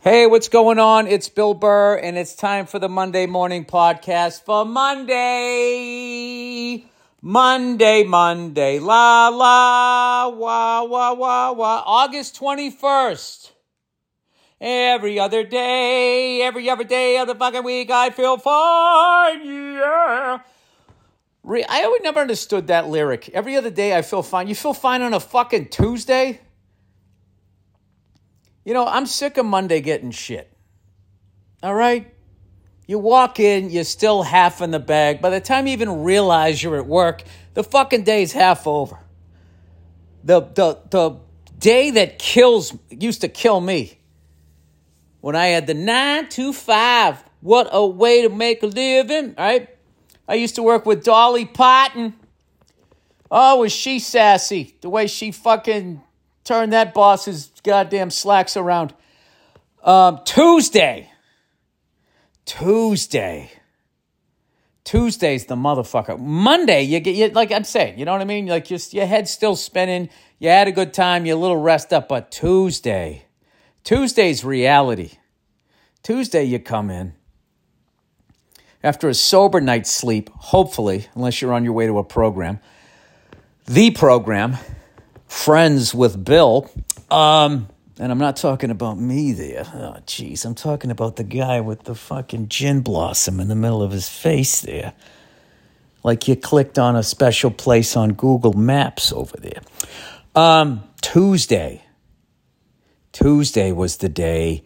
Hey, what's going on? It's Bill Burr, and it's time for the Monday morning podcast for Monday. Monday, Monday, la la, wah wah wah wah. August 21st. Every other day, every other day of the fucking week, I feel fine, yeah. I always never understood that lyric. Every other day, I feel fine. You feel fine on a fucking Tuesday? You know, I'm sick of Monday getting shit. All right? You walk in, you're still half in the bag. By the time you even realize you're at work, the fucking day's half over. The the the day that kills used to kill me. When I had the nine to five. What a way to make a living, right? I used to work with Dolly Parton. Oh, was she sassy? The way she fucking turned that boss's goddamn slacks around. Um, Tuesday. Tuesday. Tuesday's the motherfucker. Monday, you get you, like I'm saying, you know what I mean? Like just your head's still spinning. You had a good time. You're a little rest up, but Tuesday, Tuesday's reality. Tuesday, you come in after a sober night's sleep, hopefully, unless you're on your way to a program. The program, Friends with Bill. Um, and I'm not talking about me there. Oh, jeez. I'm talking about the guy with the fucking gin blossom in the middle of his face there. Like you clicked on a special place on Google Maps over there. Um, Tuesday. Tuesday was the day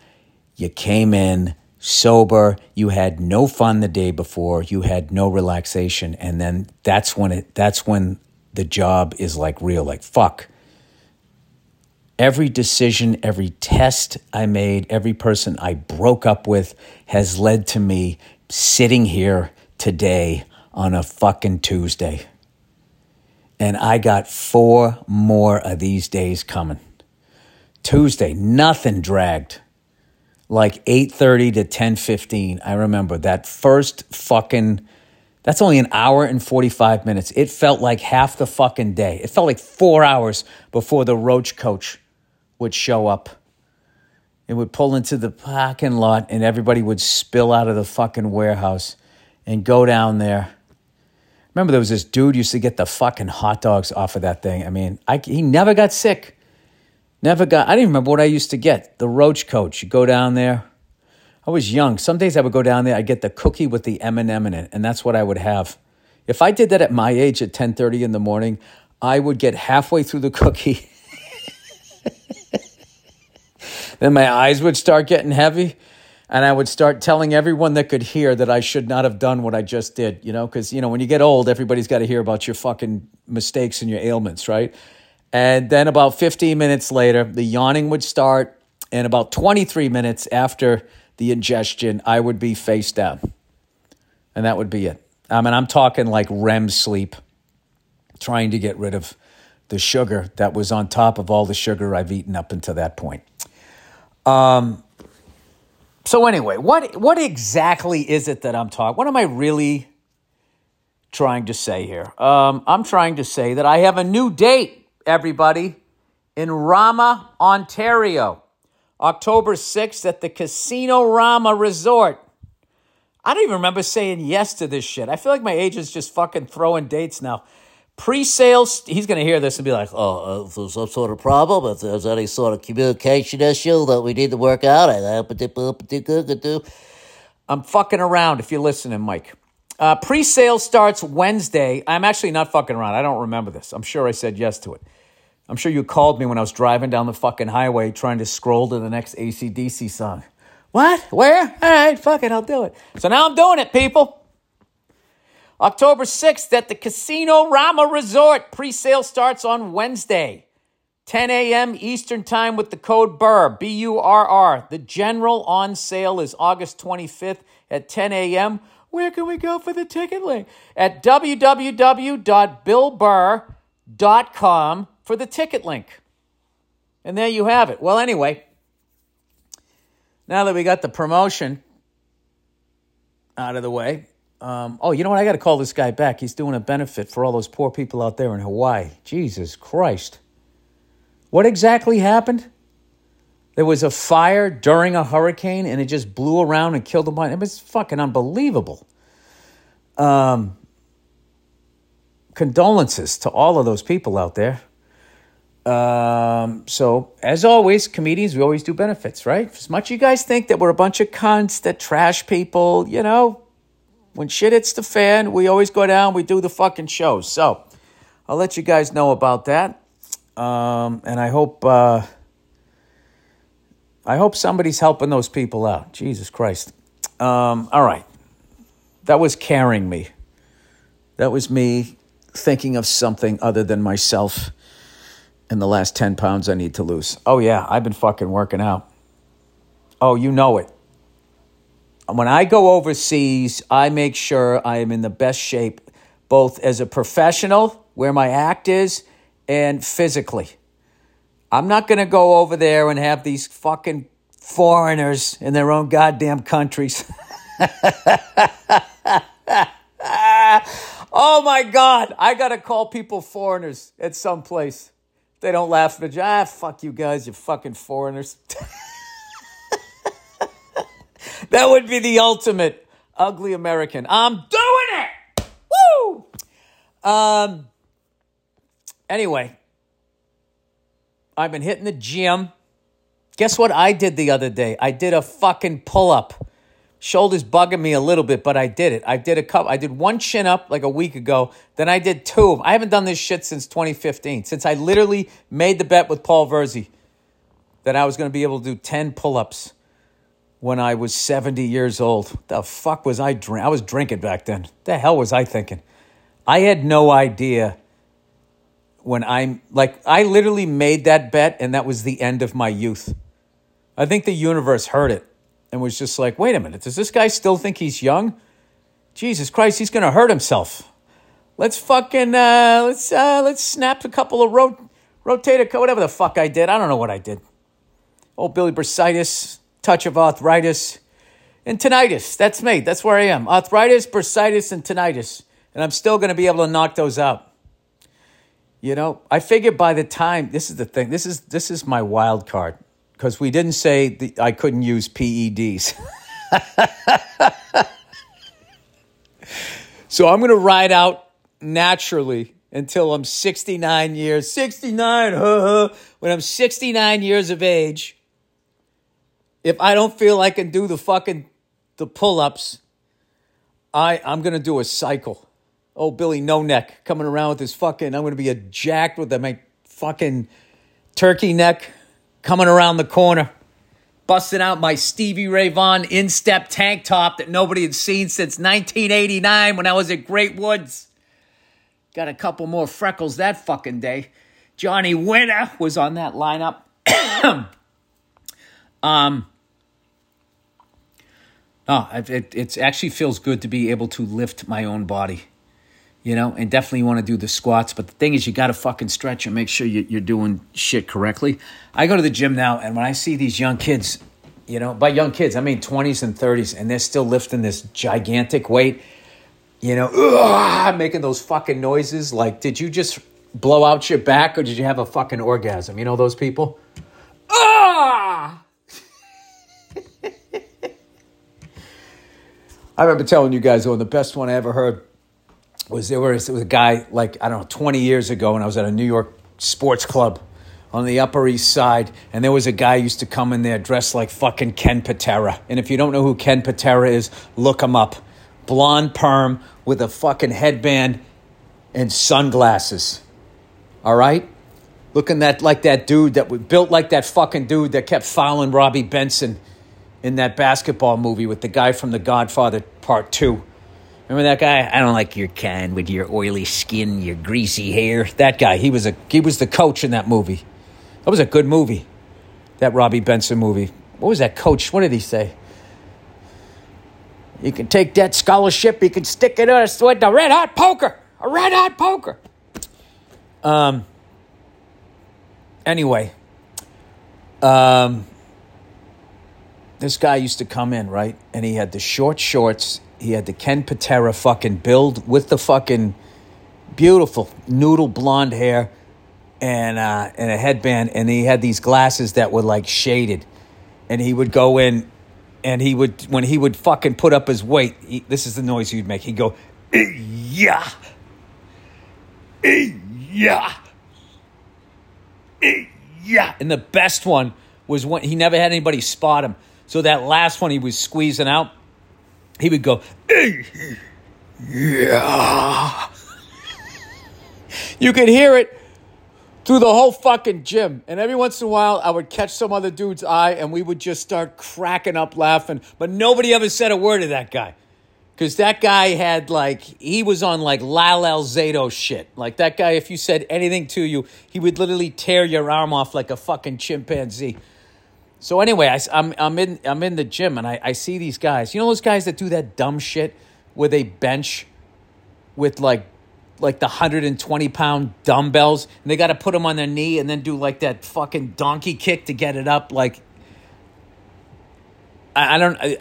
you came in sober, you had no fun the day before, you had no relaxation, and then that's when it that's when the job is like real, like fuck every decision, every test I made, every person I broke up with has led to me sitting here today on a fucking Tuesday. And I got four more of these days coming. Tuesday, nothing dragged. Like 8:30 to 10:15. I remember that first fucking that's only an hour and 45 minutes. It felt like half the fucking day. It felt like 4 hours before the roach coach would show up. It would pull into the parking lot and everybody would spill out of the fucking warehouse and go down there. Remember, there was this dude used to get the fucking hot dogs off of that thing. I mean, I, he never got sick. Never got, I didn't remember what I used to get. The roach coach. You go down there. I was young. Some days I would go down there, I'd get the cookie with the M&M in it, and that's what I would have. If I did that at my age at 10:30 in the morning, I would get halfway through the cookie then my eyes would start getting heavy and I would start telling everyone that could hear that I should not have done what I just did, you know, because, you know, when you get old, everybody's got to hear about your fucking mistakes and your ailments, right? And then about 15 minutes later, the yawning would start. And about 23 minutes after the ingestion, I would be face down. And that would be it. I mean, I'm talking like REM sleep, trying to get rid of the sugar that was on top of all the sugar I've eaten up until that point. Um, so anyway, what what exactly is it that I'm talking? What am I really trying to say here? Um, I'm trying to say that I have a new date, everybody, in Rama, Ontario, October 6th at the Casino Rama Resort. I don't even remember saying yes to this shit. I feel like my agent's just fucking throwing dates now. Pre-sales, he's going to hear this and be like, "Oh, uh, if there's some sort of problem, if there's any sort of communication issue that we need to work out, I'm fucking around if you're listening, Mike. Uh, pre-sale starts Wednesday. I'm actually not fucking around. I don't remember this. I'm sure I said yes to it. I'm sure you called me when I was driving down the fucking highway trying to scroll to the next ACDC song. What? Where? All right, fuck it, I'll do it. So now I'm doing it, people. October 6th at the Casino Rama Resort. Pre sale starts on Wednesday, 10 a.m. Eastern Time with the code BURR, B U R R. The general on sale is August 25th at 10 a.m. Where can we go for the ticket link? At www.billburr.com for the ticket link. And there you have it. Well, anyway, now that we got the promotion out of the way, um, oh, you know what? I got to call this guy back. He's doing a benefit for all those poor people out there in Hawaii. Jesus Christ. What exactly happened? There was a fire during a hurricane and it just blew around and killed a bunch. It was fucking unbelievable. Um, condolences to all of those people out there. Um, so, as always, comedians, we always do benefits, right? As much you guys think that we're a bunch of cunts that trash people, you know, when shit hits the fan, we always go down, we do the fucking shows. So, I'll let you guys know about that. Um, and I hope, uh, I hope somebody's helping those people out. Jesus Christ. Um, all right. That was carrying me. That was me thinking of something other than myself and the last 10 pounds I need to lose. Oh, yeah, I've been fucking working out. Oh, you know it. When I go overseas, I make sure I am in the best shape, both as a professional, where my act is, and physically. I'm not going to go over there and have these fucking foreigners in their own goddamn countries. oh my God. I got to call people foreigners at some place. They don't laugh at me. Ah, fuck you guys, you fucking foreigners. that would be the ultimate ugly American. I'm doing it. Woo! Um. Anyway, I've been hitting the gym. Guess what I did the other day? I did a fucking pull up. Shoulders bugging me a little bit, but I did it. I did a couple. I did one chin up like a week ago. Then I did two of them. I haven't done this shit since 2015. Since I literally made the bet with Paul Verzi that I was going to be able to do 10 pull ups when I was 70 years old. The fuck was I drink? I was drinking back then. The hell was I thinking? I had no idea when I'm like, I literally made that bet and that was the end of my youth. I think the universe heard it and was just like, wait a minute, does this guy still think he's young? Jesus Christ, he's going to hurt himself. Let's fucking, uh, let's, uh, let's snap a couple of rot- rotator, whatever the fuck I did. I don't know what I did. Old Billy bursitis, touch of arthritis, and tinnitus. That's me. That's where I am. Arthritis, bursitis, and tinnitus. And I'm still going to be able to knock those out. You know, I figure by the time this is the thing. This is this is my wild card because we didn't say the, I couldn't use PEDs. so I'm going to ride out naturally until I'm 69 years. 69, huh? When I'm 69 years of age, if I don't feel I can do the fucking the pull-ups, I I'm to do a cycle. Oh, Billy No Neck coming around with his fucking I'm to be a jacked with my fucking turkey neck coming around the corner, busting out my Stevie Ray Vaughan instep tank top that nobody had seen since 1989 when I was at Great Woods. Got a couple more freckles that fucking day. Johnny Winter was on that lineup. um, oh, it, it actually feels good to be able to lift my own body you know, and definitely want to do the squats. But the thing is, you got to fucking stretch and make sure you're doing shit correctly. I go to the gym now, and when I see these young kids, you know, by young kids, I mean 20s and 30s, and they're still lifting this gigantic weight, you know, ugh, making those fucking noises. Like, did you just blow out your back or did you have a fucking orgasm? You know those people? I remember telling you guys, oh, the best one I ever heard was there was, was a guy like I don't know 20 years ago when I was at a New York sports club on the Upper East Side, and there was a guy used to come in there dressed like fucking Ken Patera. And if you don't know who Ken Patera is, look him up. Blonde perm with a fucking headband and sunglasses. All right, looking that like that dude that was built like that fucking dude that kept fouling Robby Benson in that basketball movie with the guy from The Godfather Part Two. Remember that guy? I don't like your kind with your oily skin, your greasy hair. That guy, he was a he was the coach in that movie. That was a good movie. That Robby Benson movie. What was that coach? What did he say? You can take that scholarship, you can stick it us with the red hot poker. A red hot poker. Um anyway. Um this guy used to come in, right? And he had the short shorts he had the Ken Patera fucking build with the fucking beautiful noodle blonde hair and uh, and a headband, and he had these glasses that were like shaded, and he would go in, and he would when he would fucking put up his weight. He, this is the noise he'd make. He'd go, yeah, yeah, yeah, and the best one was when he never had anybody spot him. So that last one he was squeezing out, he would go, yeah. You could hear it through the whole fucking gym. And every once in a while, I would catch some other dude's eye and we would just start cracking up laughing. But nobody ever said a word to that guy. Because that guy had like, he was on like Lyle Alzado shit. Like that guy, if you said anything to you, he would literally tear your arm off like a fucking chimpanzee. So anyway, I, am I'm in I'm in the gym and I, I see these guys. You know those guys that do that dumb shit where they bench with like like the 120 pound dumbbells and they got to put them on their knee and then do like that fucking donkey kick to get it up like i, I don't I,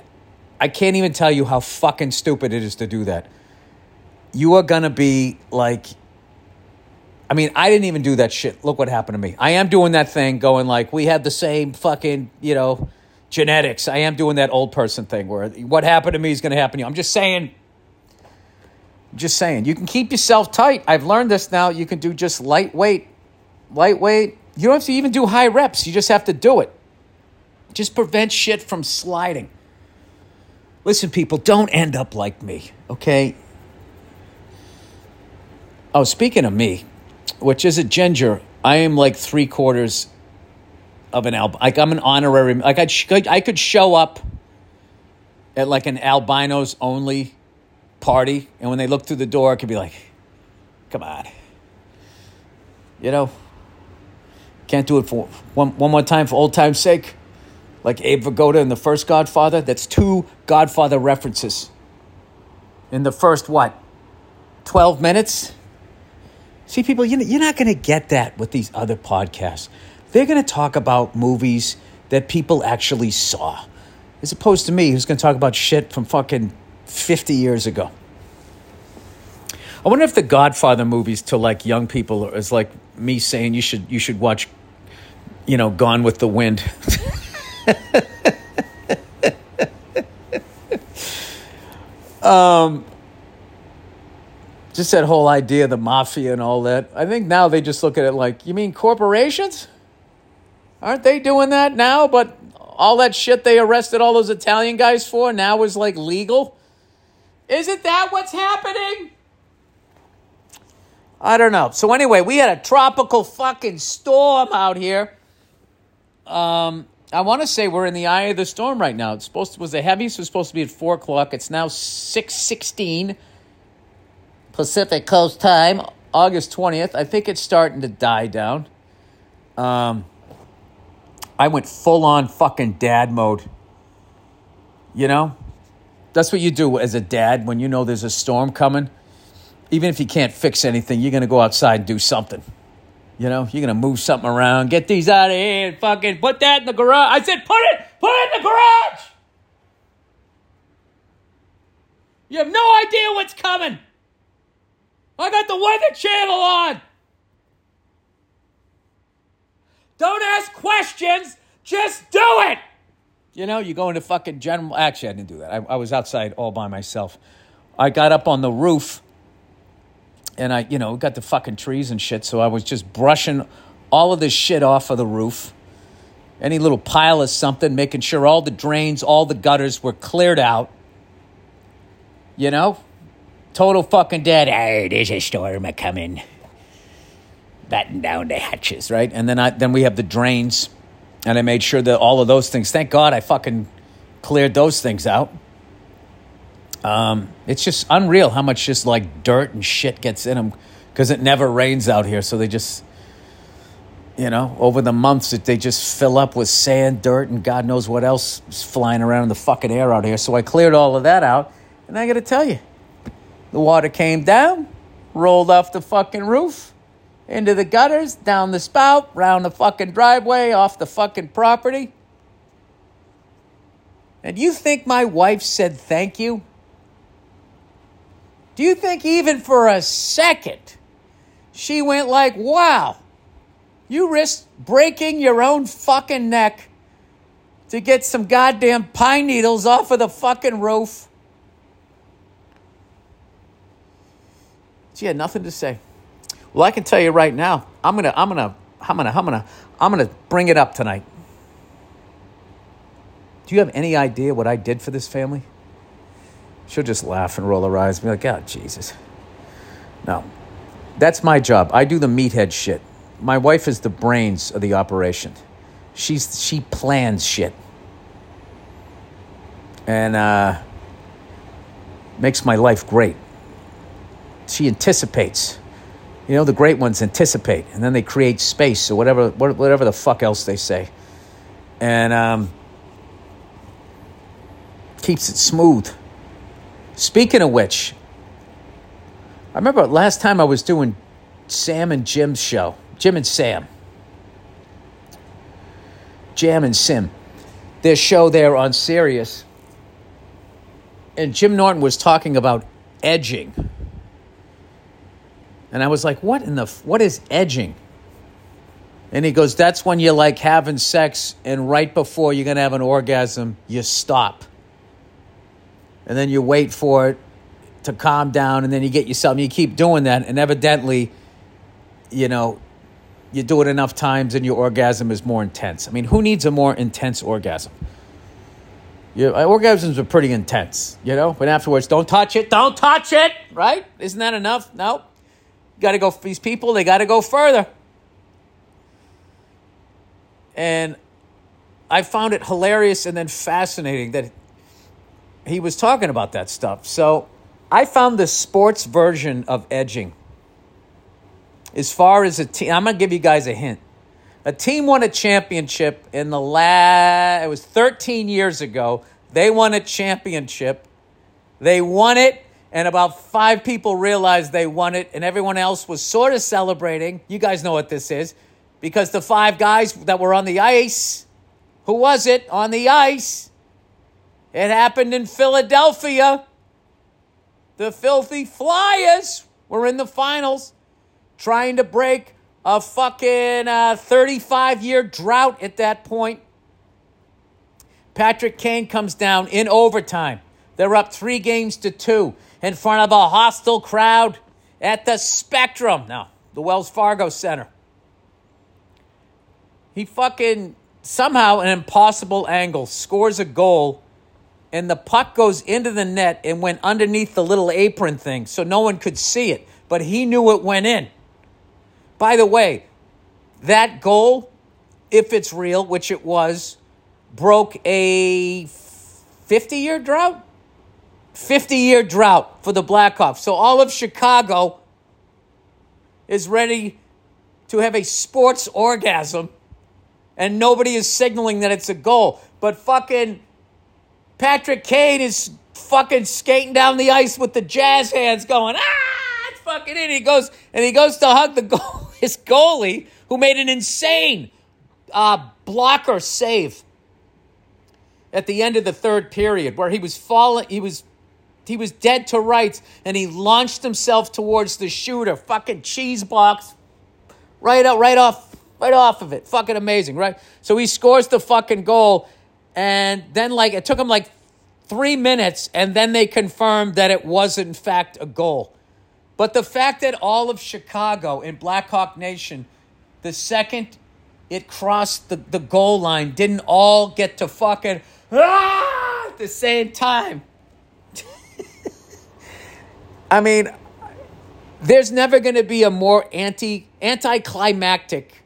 I can't even tell you how fucking stupid it is to do that you are gonna be like I mean, I didn't even do that shit. Look what happened to me. I am doing that thing going like, we had the same fucking, you know, genetics. I am doing that old person thing where what happened to me is going to happen to you. I'm just saying, just saying, you can keep yourself tight. I've learned this now. You can do just lightweight, lightweight. You don't have to even do high reps. You just have to do it. Just prevent shit from sliding. Listen, people, don't end up like me, okay? Oh, speaking of me, which is a ginger, I am like three quarters of an albino. Like I'm an honorary. Like I'd, I could show up at like an albinos only party, and when they look through the door, I could be like, "Come on," you know. Can't do it for one one more time for old time's sake, like Abe Vigoda in the first Godfather. That's two Godfather references. In the first what, twelve minutes? See, people, you're not going to get that with these other podcasts. They're going to talk about movies that people actually saw, as opposed to me, who's going to talk about shit from fucking 50 years ago. I wonder if the Godfather movies to like young people is like me saying you should you should watch, you know, Gone with the Wind. um, just that whole idea of the mafia and all that. I think now they just look at it like, you mean corporations? Aren't they doing that now? But all that shit they arrested all those Italian guys for now is like legal. Isn't that what's happening? I don't know. So anyway, we had a tropical fucking storm out here. Um, I want to say we're in the eye of the storm right now. It's supposed to, was the heaviest was supposed to be at four o'clock. It's now six sixteen Pacific Coast time, August twentieth. I think it's starting to die down. Um, I went full on fucking dad mode. You know, that's what you do as a dad when you know there's a storm coming. Even if you can't fix anything, you're going to go outside and do something. You know, you're going to move something around, get these out of here, and fucking put that in the garage. I said, put it, put it in the garage. You have no idea what's coming. I got the Weather Channel on. Don't ask questions, just do it. You know, you go into fucking general. Actually, I didn't do that. I, I was outside all by myself. I got up on the roof and I, you know, got the fucking trees and shit. So I was just brushing all of this shit off of the roof. Any little pile of something, making sure all the drains, all the gutters were cleared out. You know? Total fucking dead. Hey, there's a storm a coming. Batten down the hatches, right? And then I then we have the drains and I made sure that all of those things. Thank God I fucking cleared those things out. Um, it's just unreal how much just like dirt and shit gets in them because it never rains out here. So they just, you know, over the months that they just fill up with sand, dirt, and God knows what else is flying around in the fucking air out here. So I cleared all of that out, and I got to tell you, the water came down, rolled off the fucking roof into the gutters, down the spout, round the fucking driveway, off the fucking property. And you think my wife said thank you? Do you think even for a second she went like, wow, You risk breaking your own fucking neck to get some goddamn pine needles off of the fucking roof. She had nothing to say. Well, I can tell you right now, I'm gonna, I'm gonna, I'm gonna, I'm gonna, I'm gonna bring it up tonight. Do you have any idea what I did for this family? She'll just laugh and roll her eyes and be like, oh, Jesus. No. That's my job. I do the meathead shit. My wife is the brains of the operation. She's she plans shit. And uh, makes my life great. She anticipates. You know, the great ones anticipate, and then they create space or whatever, whatever the fuck else they say, and um, keeps it smooth. Speaking of which, I remember last time I was doing Sam and Jim's show, Jim and Sam, Jam and Sim, their show there on Sirius, and Jim Norton was talking about edging. And I was like, what in the, what is edging? And he goes, that's when you're like having sex and right before you're going to have an orgasm, you stop. And then you wait for it to calm down and then you get yourself, and you keep doing that. And evidently, you know, you do it enough times and your orgasm is more intense. I mean, who needs a more intense orgasm? Your uh, orgasms are pretty intense, you know, but afterwards, don't touch it, don't touch it, right? Isn't that enough? Nope got to go, these people, they got to go further. And I found it hilarious and then fascinating that he was talking about that stuff. So I found the sports version of edging. As far as a team, I'm going to give you guys a hint. A team won a championship in the last, it was 13 years ago. They won a championship. They won it and about five people realized they won it, and everyone else was sort of celebrating. You guys know what this is. Because the five guys that were on the ice, who was it on the ice? It happened in Philadelphia. The filthy Flyers were in the finals trying to break a fucking 35 uh, year drought at that point. Patrick Kane comes down in overtime. They're up three games to two in front of a hostile crowd at the Spectrum. Now, the Wells Fargo Center. He fucking somehow an impossible angle scores a goal and the puck goes into the net and went underneath the little apron thing so no one could see it, but he knew it went in. By the way, that goal, if it's real, which it was, broke a 50 year drought? 50 year drought for the Blackhawks. So all of Chicago is ready to have a sports orgasm, and nobody is signaling that it's a goal. But fucking Patrick Kane is fucking skating down the ice with the jazz hands going, ah, it's fucking in. He goes, and he goes to hug the goal, his goalie, who made an insane uh, blocker save at the end of the third period where he was falling, he was he was dead to rights, and he launched himself towards the shooter. Fucking cheese box, right out, right off, right off of it. Fucking amazing, right? So he scores the fucking goal, and then like it took him like three minutes, and then they confirmed that it was in fact a goal. But the fact that all of Chicago in Blackhawk Nation, the second it crossed the, the goal line, didn't all get to fucking ah! at the same time I mean, there's never going to be a more anti anticlimactic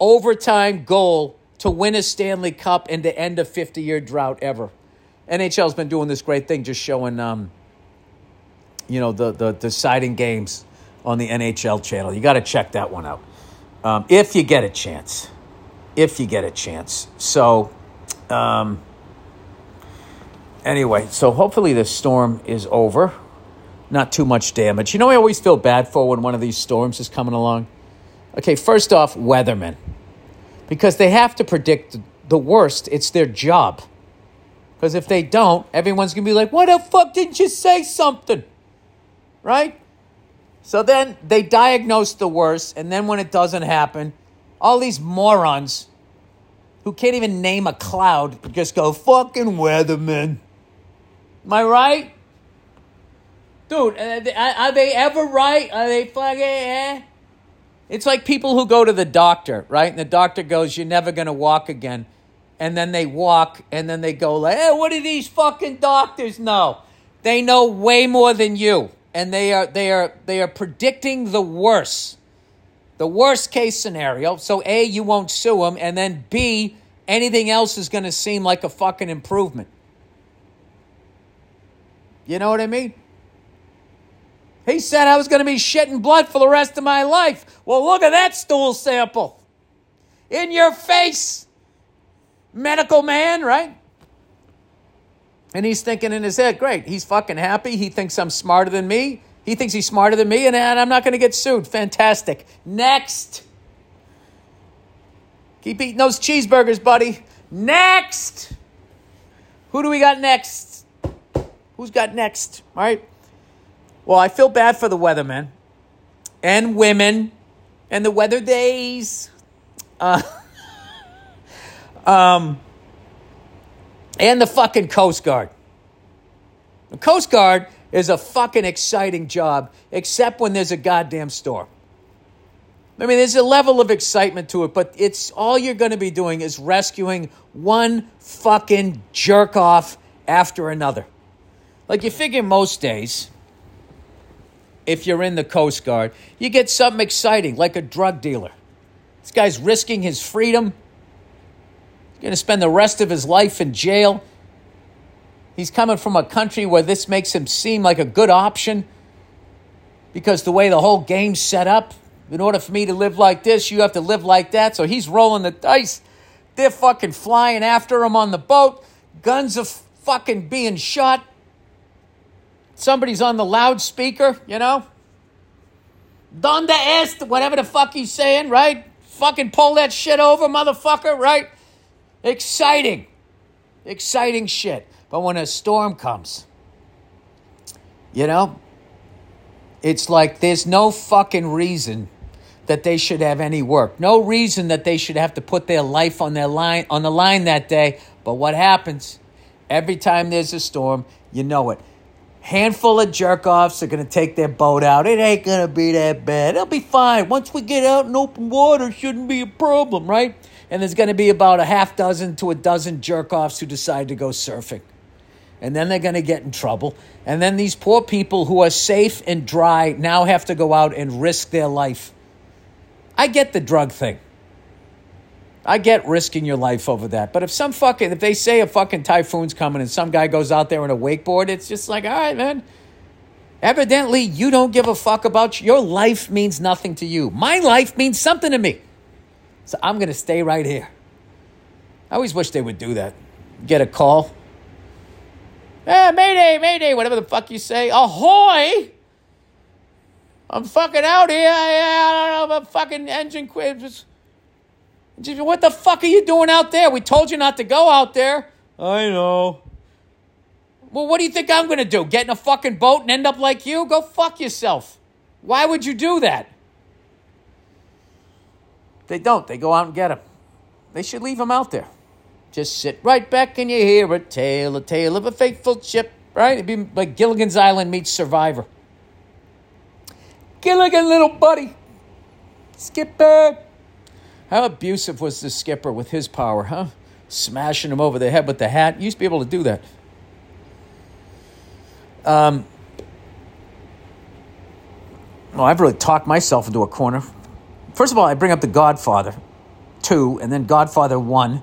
overtime goal to win a Stanley Cup and to end a 50 year drought ever. NHL's been doing this great thing, just showing, um, you know, the, the deciding games on the NHL channel. You got to check that one out um, if you get a chance. If you get a chance. So, um, anyway, so hopefully the storm is over not too much damage. You know, I always feel bad for when one of these storms is coming along. Okay, first off, weathermen, because they have to predict the worst. It's their job. Because if they don't, everyone's going to be like, why the fuck didn't you say something? Right? So then they diagnose the worst, and then when it doesn't happen, All these morons who can't even name a cloud just go fucking weatherman. Am I right? Dude, are they, are they ever right? Are they fucking eh? It's like people who go to the doctor, right? And the doctor goes, You're never going to walk again. And then they walk, and then they go, like, Hey, what do these fucking doctors know? They know way more than you. And they are, they are, they are predicting the worst. The worst case scenario. So, A, you won't sue them. And then, B, anything else is going to seem like a fucking improvement. You know what I mean? He said I was going to be shitting blood for the rest of my life. Well, look at that stool sample. In your face. Medical man, right? And he's thinking in his head, great, he's fucking happy. He thinks I'm smarter than me. He thinks he's smarter than me, and I'm not going to get sued. Fantastic. Next. Keep eating those cheeseburgers, buddy. Next. Who do we got next? Who's got next? All right. Well, I feel bad for the weathermen and women and the weather days. Uh, um, and the fucking Coast Guard. The Coast Guard is a fucking exciting job, except when there's a goddamn storm. I mean, there's a level of excitement to it, but it's all you're going to be doing is rescuing one fucking jerk off after another. Like you figure most days, if you're in the Coast Guard, you get something exciting, like a drug dealer. This guy's risking his freedom. He's going to spend the rest of his life in jail. He's coming from a country where this makes him seem like a good option because the way the whole game's set up, in order for me to live like this, you have to live like that. So he's rolling the dice. They're fucking flying after him on the boat. Guns are fucking being shot somebody's on the loudspeaker, you know? Donde est, whatever the fuck he's saying, right? Fucking pull that shit over, motherfucker, right? Exciting. Exciting shit. But when a storm comes, you know, it's like there's no fucking reason that they should have any work. No reason that they should have to put their life on their line on the line that day. But what happens? Every time there's a storm, you know it handful of jerk offs are going to take their boat out. It ain't going to be that bad. It'll be fine. Once we get out in open water, shouldn't be a problem, right? And there's going to be about a half dozen to a dozen jerk offs who decide to go surfing. And then they're going to get in trouble. And then these poor people who are safe and dry now have to go out and risk their life. I get the drug thing. I get risking your life over that. But if some fucking, if they say a fucking typhoon's coming and some guy goes out there on a wakeboard, it's just like, all right, man. Evidently, you don't give a fuck about your life means nothing to you. My life means something to me. So I'm going to stay right here. I always wish they would do that. Get a call. Eh, Mayday, Mayday, whatever the fuck you say. Ahoy! I'm fucking out here. I, don't know, fucking engine quit. What the fuck are you doing out there? We told you not to go out there. I know. Well, what do you think I'm going to do? Get in a fucking boat and end up like you? Go fuck yourself. Why would you do that? They don't. They go out and get him. They should leave him out there. Just sit right back and you hear a tale, a tale of a faithful ship, right? It'd be like Gilligan's Island meets Survivor. Gilligan, little buddy. Skipper. How abusive was the skipper with his power, huh? Smashing him over the head with the hat. You used to be able to do that. Um, well, I've really talked myself into a corner. First of all, I bring up The Godfather 2 and then Godfather 1.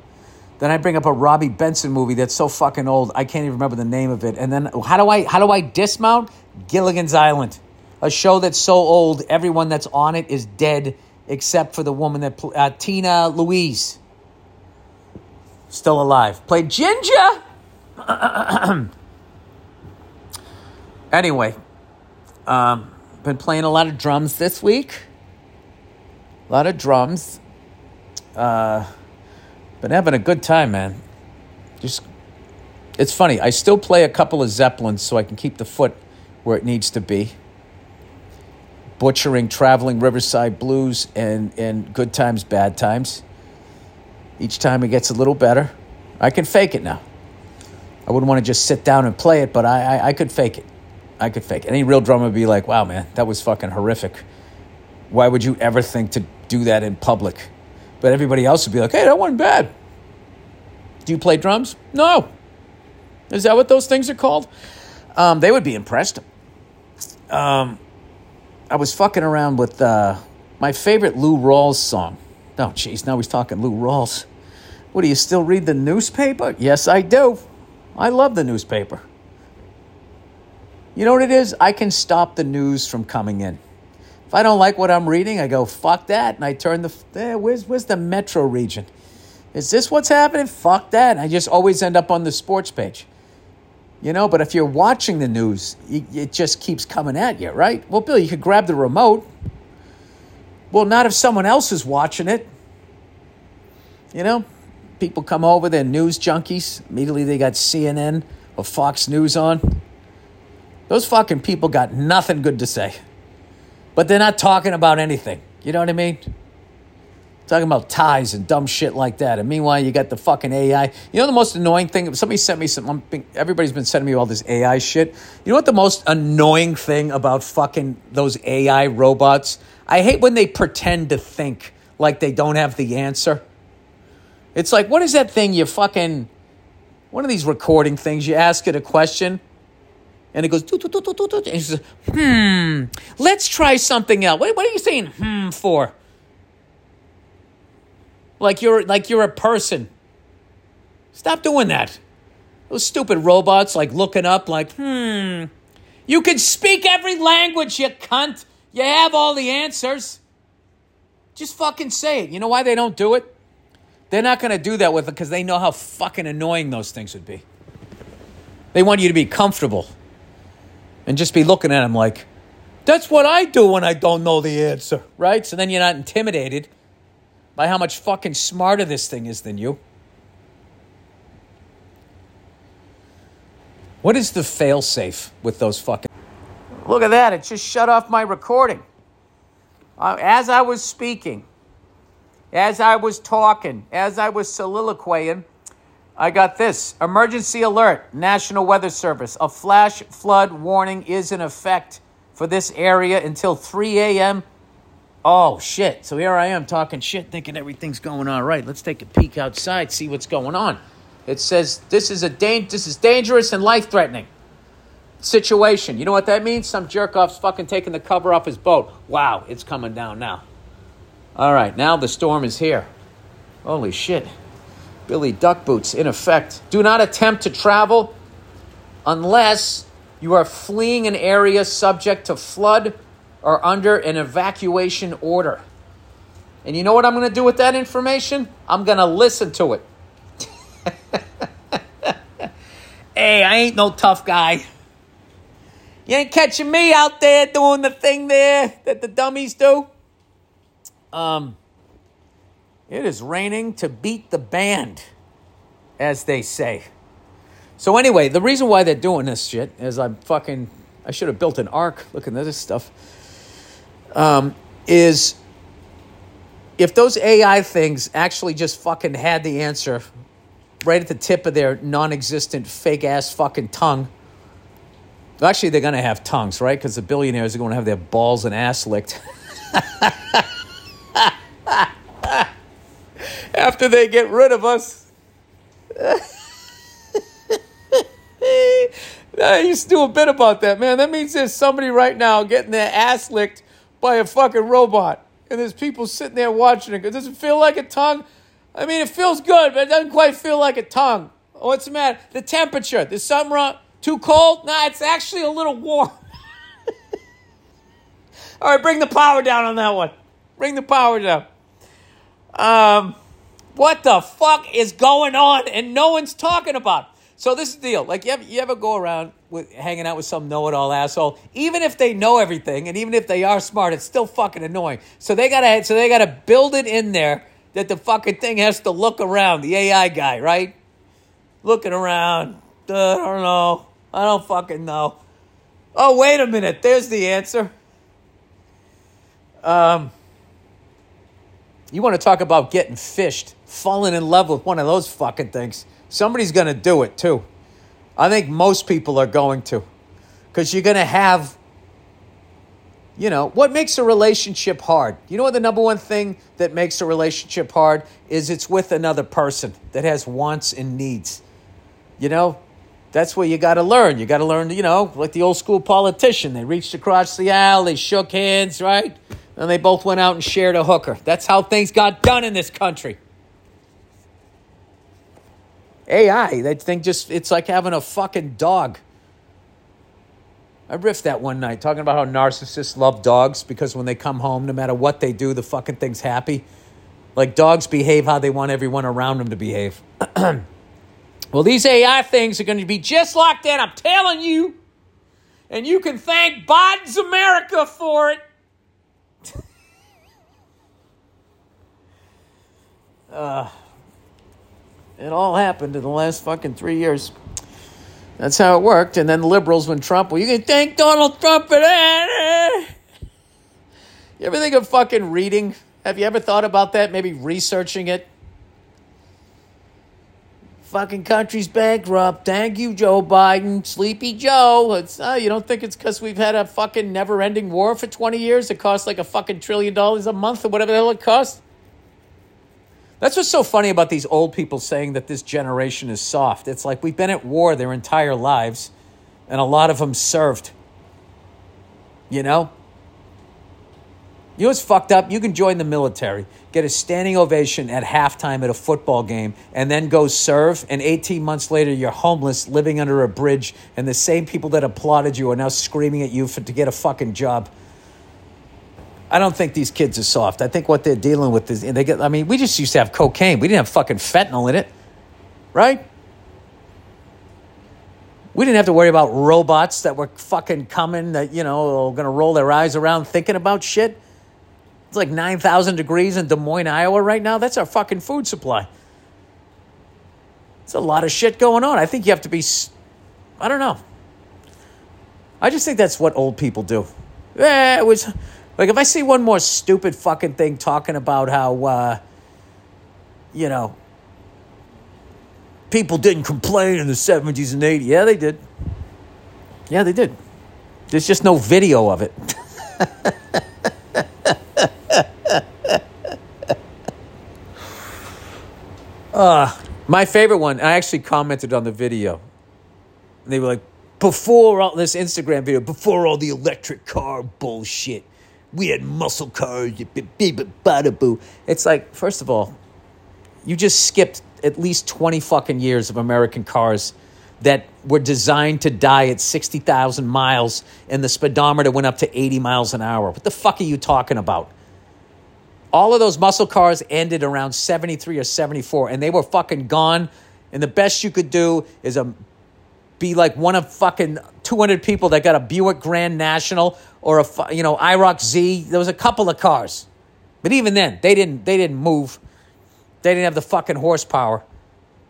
Then I bring up a Robby Benson movie that's so fucking old I can't even remember the name of it. And then how do I how do I dismount Gilligan's Island, a show that's so old everyone that's on it is dead except for the woman that uh, Tina Louise, still alive, played Ginger. anyway, um, been playing a lot of drums this week. A lot of drums. Uh, been having a good time, man. Just, it's funny. I still play a couple of Zeppelins so I can keep the foot where it needs to be butchering traveling Riverside blues and, and good times, bad times. Each time it gets a little better. I can fake it now. I wouldn't want to just sit down and play it, but I, I, I could fake it. I could fake it. Any real drummer would be like, wow, man, that was fucking horrific. Why would you ever think to do that in public? But everybody else would be like, hey, that wasn't bad. Do you play drums? No. Is that what those things are called? Um, they would be impressed. Um, I was fucking around with uh, my favorite Lou Rawls song. Oh, jeez, now he's talking Lou Rawls. What, do you still read the newspaper? Yes, I do. I love the newspaper. You know what it is? I can stop the news from coming in. If I don't like what I'm reading, I go, fuck that. And I turn the, eh, where's, where's the metro region? Is this what's happening? Fuck that. I just always end up on the sports page. You know, but if you're watching the news, it just keeps coming at you, right? Well, Bill, you could grab the remote. Well, not if someone else is watching it. You know, people come over, they're news junkies. Immediately they got CNN or Fox News on. Those fucking people got nothing good to say. But they're not talking about anything. You know what I mean? Talking about ties and dumb shit like that. And meanwhile, you got the fucking AI. You know the most annoying thing? Somebody sent me some. Everybody's been sending me all this AI shit. You know what the most annoying thing about fucking those AI robots? I hate when they pretend to think like they don't have the answer. It's like, what is that thing you fucking. One of these recording things, you ask it a question and it goes, doo, doo, doo, and says, hmm, let's try something else. What, what are you saying hmm for? Like you're like you're a person. Stop doing that. Those stupid robots like looking up like, hmm. You can speak every language, you cunt. You have all the answers. Just fucking say it. You know why they don't do it? They're not going to do that with it because they know how fucking annoying those things would be. They want you to be comfortable and just be looking at them like, that's what I do when I don't know the answer, right? So then you're not intimidated by how much fucking smarter this thing is than you. What is the fail safe with those fucking. Look at that, it just shut off my recording. Uh, as I was speaking, as I was talking, as I was soliloquying, I got this emergency alert, National Weather Service. A flash flood warning is in effect for this area until 3 a.m. Oh, shit. So here I am talking shit, thinking everything's going all right. Let's take a peek outside, see what's going on. It says this is a da- this is dangerous and life threatening situation. You know what that means? Some jerk off's fucking taking the cover off his boat. Wow, it's coming down now. All right, now the storm is here. Holy shit. Billy Duck Boots in effect. Do not attempt to travel unless you are fleeing an area subject to flood or under an evacuation order. And you know what I'm going to do with that information? I'm going to listen to it. hey, I ain't no tough guy. You ain't catching me out there doing the thing there that the dummies do. Um, it is raining to beat the band, as they say. So anyway, the reason why they're doing this shit is I'm fucking I should have built an ark looking at this stuff. Um, is if those AI things actually just fucking had the answer right at the tip of their non-existent fake ass fucking tongue. Actually, they're gonna have tongues, right? Because the billionaires are going to have their balls and ass licked. after they get rid of us. I used to do a bit about that, man. That means there's somebody right now getting their ass licked by a fucking robot. And there's people sitting there watching it. Does it feel like a tongue? I mean, it feels good, but it doesn't quite feel like a tongue. What's the matter? The temperature. There's something wrong. Too cold? Nah, it's actually a little warm. All right, bring the power down on that one. Bring the power down. Um, what the fuck is going on and no one's talking about? So this is the deal. Like you ever, you ever go around with hanging out with some know-it-all asshole, even if they know everything and even if they are smart, it's still fucking annoying. So they gotta so they gotta build it in there that the fucking thing has to look around, the AI guy, right? Looking around. I don't know. I don't fucking know. Oh, wait a minute. There's the answer. Um. You want to talk about getting fished, falling in love with one of those fucking things. Somebody's going to do it too. I think most people are going to. Because you're going to have, you know, what makes a relationship hard? You know what the number one thing that makes a relationship hard is it's with another person that has wants and needs. You know, that's where you got to learn. You got to learn, you know, like the old school politician. They reached across the aisle, they shook hands, right? And they both went out and shared a hooker. That's how things got done in this country. AI, that thing just, it's like having a fucking dog. I riffed that one night talking about how narcissists love dogs because when they come home, no matter what they do, the fucking thing's happy. Like dogs behave how they want everyone around them to behave. well, these AI things are going to be just like that, I'm telling you. And you can thank Biden's America for it. uh, it all happened in the last fucking three years. That's how it worked. And then the liberals, when Trump, well, you can thank Donald Trump for that. You ever think of fucking reading? Have you ever thought about that? Maybe researching it? Fucking country's bankrupt. Thank you, Joe Biden. Sleepy Joe. It's, uh, you don't think it's because we've had a fucking never ending war for 20 years? It costs like a fucking trillion dollars a month or whatever the hell it costs? That's what's so funny about these old people saying that this generation is soft. It's like we've been at war their entire lives, and a lot of them served. You know? You know what's fucked up? You can join the military, get a standing ovation at halftime at a football game, and then go serve, and 18 months later you're homeless, living under a bridge, and the same people that applauded you are now screaming at you for, to get a fucking job. I don't think these kids are soft. I think what they're dealing with is they get. I mean, we just used to have cocaine. We didn't have fucking fentanyl in it, right? We didn't have to worry about robots that were fucking coming that you know are gonna roll their eyes around thinking about shit. It's like nine thousand degrees in Des Moines, Iowa, right now. That's our fucking food supply. It's a lot of shit going on. I think you have to be. I don't know. I just think that's what old people do. Yeah, it was like if I see one more stupid fucking thing talking about how uh, you know people didn't complain in the 70s and 80s. Yeah, they did. Yeah, they did. There's just no video of it. uh, my favorite one, I actually commented on the video. They were like, before all this Instagram video, before all the electric car bullshit we had muscle cars. It's like, first of all, you just skipped at least 20 fucking years of American cars that were designed to die at 60,000 miles and the speedometer went up to 80 miles an hour. What the fuck are you talking about? All of those muscle cars ended around 73 or 74 and they were fucking gone. And the best you could do is a, um, be like one of fucking 200 people that got a Buick Grand National or a you know IROC Z. There was a couple of cars, but even then they didn't they didn't move. They didn't have the fucking horsepower.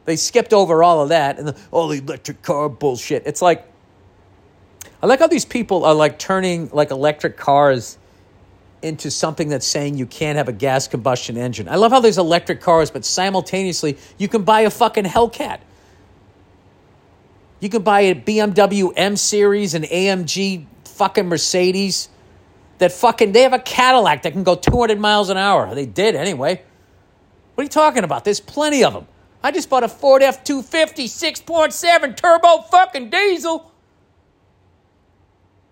They skipped over all of that and the, all the electric car bullshit. It's like I like how these people are like turning like electric cars into something that's saying you can't have a gas combustion engine. I love how there's electric cars, but simultaneously you can buy a fucking Hellcat. You can buy a BMW M Series, an AMG fucking Mercedes that fucking, they have a Cadillac that can go 200 miles an hour. They did anyway. What are you talking about? There's plenty of them. I just bought a Ford F 250 6.7 turbo fucking diesel.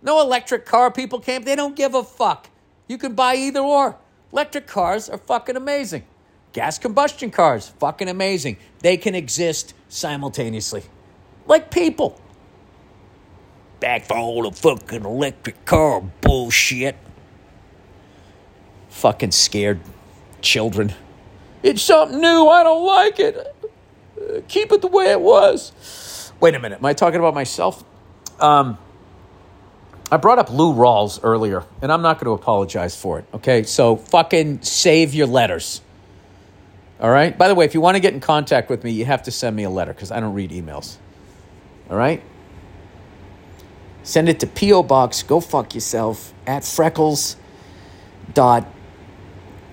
No electric car people can't, they don't give a fuck. You can buy either or. Electric cars are fucking amazing. Gas combustion cars, fucking amazing. They can exist simultaneously. Like people back for all the fucking electric car bullshit. Fucking scared children. It's something new. I don't like it. keep it the way it was. Wait a minute. Am I talking about myself? Um, I brought up Lou Rawls earlier, and I'm not going to apologize for it. Okay, so fucking save your letters. All right. By the way, if you want to get in contact with me, you have to send me a letter because I don't read emails. All right. Send it to P.O. Box, go fuck yourself, at Freckles, dot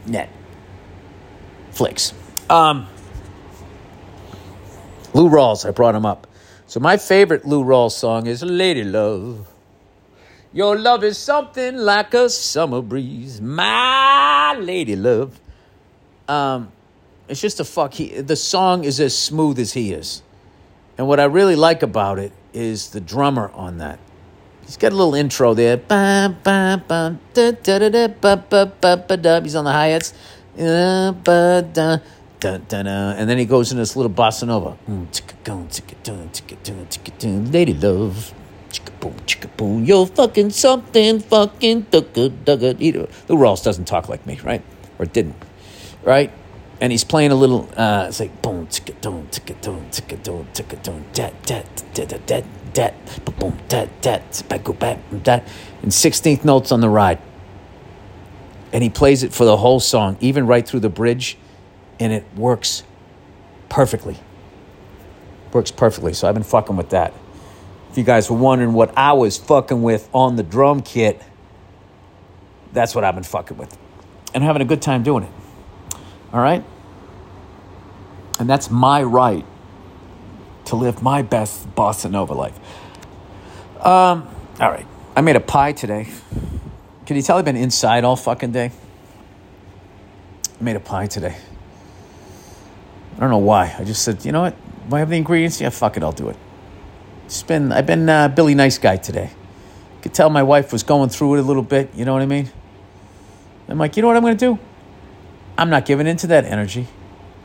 net flicks. Um, Lou Rawls, I brought him up. So my favorite Lou Rawls song is Lady Love. Your love is something like a summer breeze, my lady love. Um, it's just a fuck. He, the song is as smooth as he is, and what I really like about it is the drummer on that. He's got a little intro there. He's on the hi hats. And then he goes in this little bossa nova. Lady love. Chicka-boom, chicka-boom. You're fucking something, fucking dugga, dugga. Lou Rawls doesn't talk like me, right? Or didn't, right? And he's playing a little, uh, it's like boom, ticka doom, ticka doom, ticka doom, ticka doom, dat, dat, dat, dat, dat, boom, dat, dat, back, go back, dat, and 16th notes on the ride. And he plays it for the whole song, even right through the bridge, and it works perfectly. Works perfectly. So I've been fucking with that. If you guys were wondering what I was fucking with on the drum kit, that's what I've been fucking with. And having a good time doing it. All right? And that's my right to live my best bossa nova life. Um, all right. I made a pie today. Can you tell I've been inside all fucking day? I made a pie today. I don't know why. I just said, you know what? Do I have the ingredients? Yeah, fuck it, I'll do it. It's been I've been uh, Billy Nice Guy today. Could tell my wife was going through it a little bit. You know what I mean? I'm like, you know what I'm going to do? I'm not giving into that energy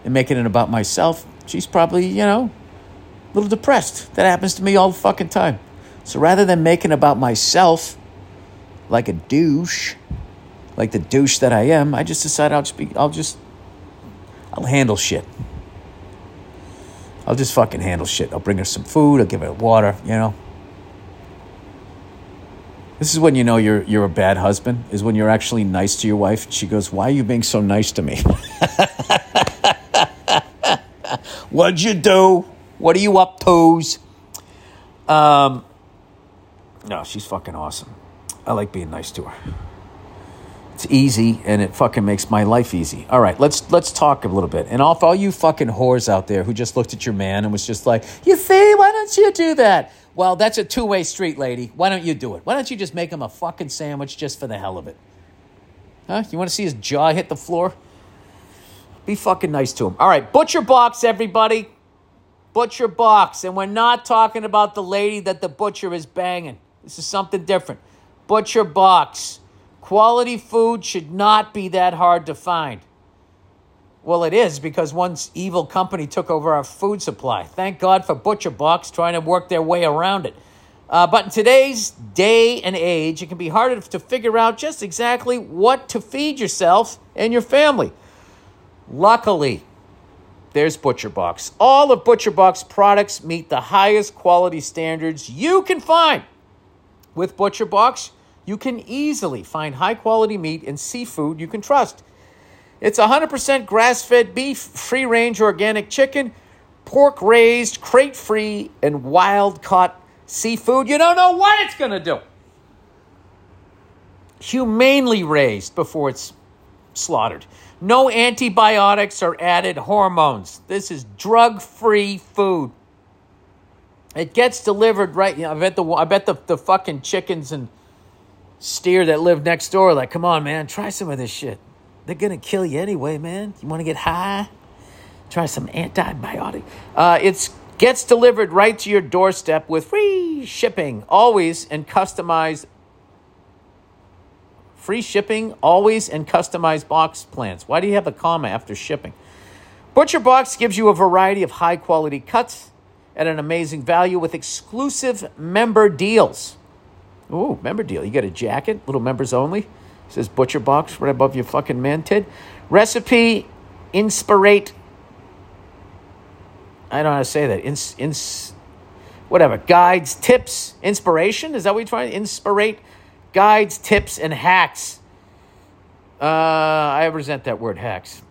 and making it about myself. She's probably, you know, little depressed. That happens to me all the fucking time. So rather than making about myself like a douche, like the douche that I am, I just decide I'll just be, I'll just, I'll handle shit. I'll just fucking handle shit. I'll bring her some food. I'll give her water. You know. This is when you know you're you're a bad husband. Is when you're actually nice to your wife. She goes, "Why are you being so nice to me? What'd you do? What are you up to's?" Um. No, she's fucking awesome. I like being nice to her. It's easy and it fucking makes my life easy. All right, let's let's talk a little bit. And all all you fucking whores out there who just looked at your man and was just like, "You see, why don't you do that?" Well, that's a two-way street, lady. Why don't you do it? Why don't you just make him a fucking sandwich just for the hell of it? Huh? You want to see his jaw hit the floor? Be fucking nice to him. All right, butcher box, everybody. Butcher box, and we're not talking about the lady that the butcher is banging. This is something different. Butcher box. Quality food should not be that hard to find. Well, it is because one evil company took over our food supply. Thank God for Butcher Box trying to work their way around it. Uh, but in today's day and age, it can be harder to figure out just exactly what to feed yourself and your family. Luckily, there's ButcherBox. All of Butcher Box products meet the highest quality standards you can find. With ButcherBox, you can easily find high quality meat and seafood you can trust. It's 100% grass fed beef, free range organic chicken, pork raised, crate free, and wild caught seafood. You don't know what it's going to do. Humanely raised before it's slaughtered. No antibiotics or added hormones. This is drug free food. It gets delivered right. You know, I bet the I bet the, the fucking chickens and steer that live next door like, come on, man, try some of this shit. They're gonna kill you anyway, man. You want to get high? Try some antibiotic. Uh, it gets delivered right to your doorstep with free shipping, always and customized. Free shipping, always and customized box plans. Why do you have a comma after shipping? Butcher Box gives you a variety of high quality cuts at an amazing value with exclusive member deals. Ooh, member deal. You get a jacket, little members only. It says Butcher Box right above your fucking man tid. Recipe inspirate. I don't know how to say that. Ins, ins, whatever. Guides, tips, inspiration. Is that what you're trying? To inspirate. Guides, tips, and hacks. Uh, I resent that word hacks.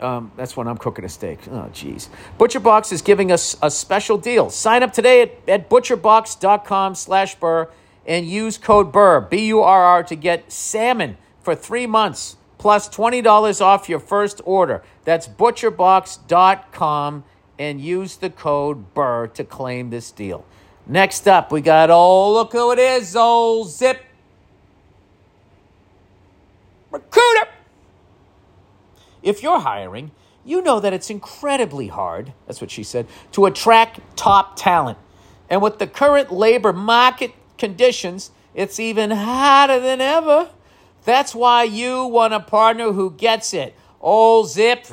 Um, that's when I'm cooking a steak. Oh, jeez. ButcherBox is giving us a special deal. Sign up today at, at butcherbox.com slash burr and use code BURR, B-U-R-R, to get salmon for three months plus $20 off your first order. That's butcherbox.com and use the code BURR to claim this deal. Next up, we got, oh, look who it is, old Zip Recruiter. If you're hiring, you know that it's incredibly hard, that's what she said, to attract top talent. And with the current labor market conditions, it's even harder than ever. That's why you want a partner who gets it. Old Zip,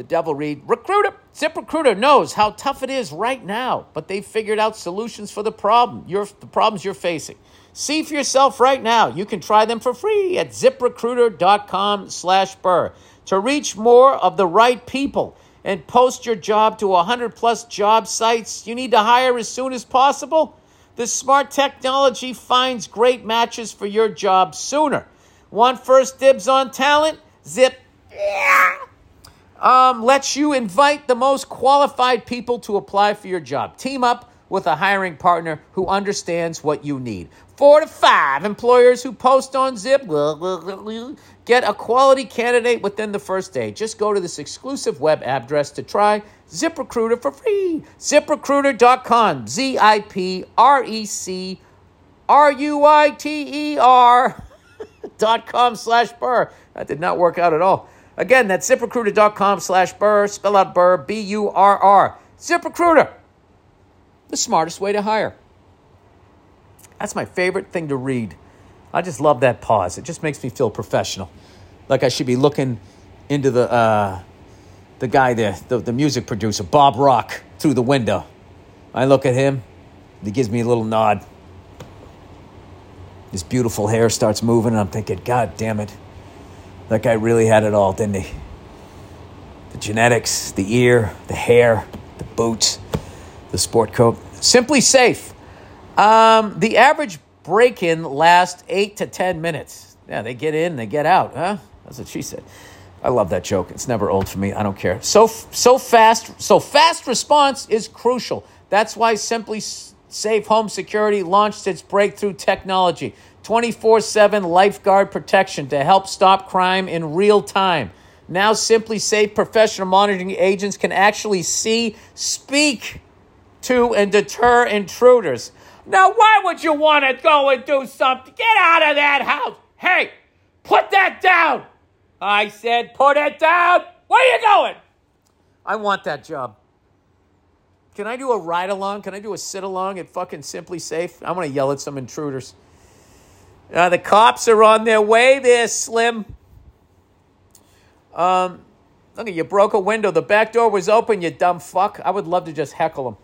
the devil read, recruiter. ZipRecruiter knows how tough it is right now, but they've figured out solutions for the problem, you're, the problems you're facing. See for yourself right now. You can try them for free at ziprecruiter.com slash burr. To reach more of the right people and post your job to 100 plus job sites you need to hire as soon as possible, the smart technology finds great matches for your job sooner. Want first dibs on talent? Zip um, lets you invite the most qualified people to apply for your job. Team up with a hiring partner who understands what you need. Four to five employers who post on Zip get a quality candidate within the first day. Just go to this exclusive web address to try ZipRecruiter for free. ZipRecruiter.com. Z I P R E C R U I T E R dot com slash burr. That did not work out at all. Again, that's ziprecruiter.com slash burr. Spell out burr, B U R R. ZipRecruiter, the smartest way to hire. That's my favorite thing to read. I just love that pause. It just makes me feel professional. Like I should be looking into the uh, the guy there, the, the music producer, Bob Rock, through the window. I look at him, he gives me a little nod. His beautiful hair starts moving, and I'm thinking, God damn it. That guy really had it all, didn't he? The genetics, the ear, the hair, the boots, the sport coat. SimpliSafe. Um, the average break in lasts eight to 10 minutes. Yeah, they get in, they get out, huh? That's what she said. I love that joke. It's never old for me. I don't care. So so fast, so fast response is crucial. That's why SimpliSafe Home Security launched its breakthrough technology, 24/7 lifeguard protection to help stop crime in real time. Now SimpliSafe professional monitoring agents can actually see, speak to and deter intruders. Now, why would you want to go and do something? Get out of that house. Hey, put that down. I said, put it down. Where are you going? I want that job. Can I do a ride along? Can I do a sit along at fucking SimpliSafe? I want to yell at some intruders. Uh, the cops are on their way there, Slim. Um, look at you broke a window. The back door was open, you dumb fuck. I would love to just heckle them.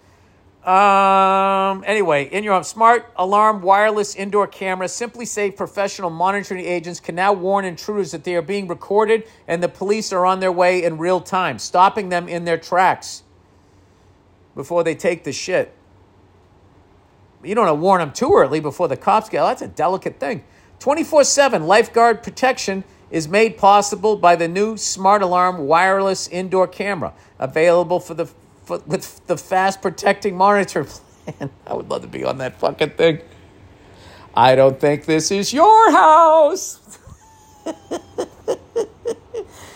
Um, anyway, in your home, smart alarm wireless indoor camera, SimpliSafe professional monitoring agents can now warn intruders that they are being recorded and the police are on their way in real time, stopping them in their tracks before they take the shit. You don't want to warn them too early before the cops get. Oh, that's a delicate thing. 24 7 lifeguard protection is made possible by the new Smart Alarm wireless indoor camera, available for the with the fast protecting monitor plan. I would love to be on that fucking thing. I don't think this is your house.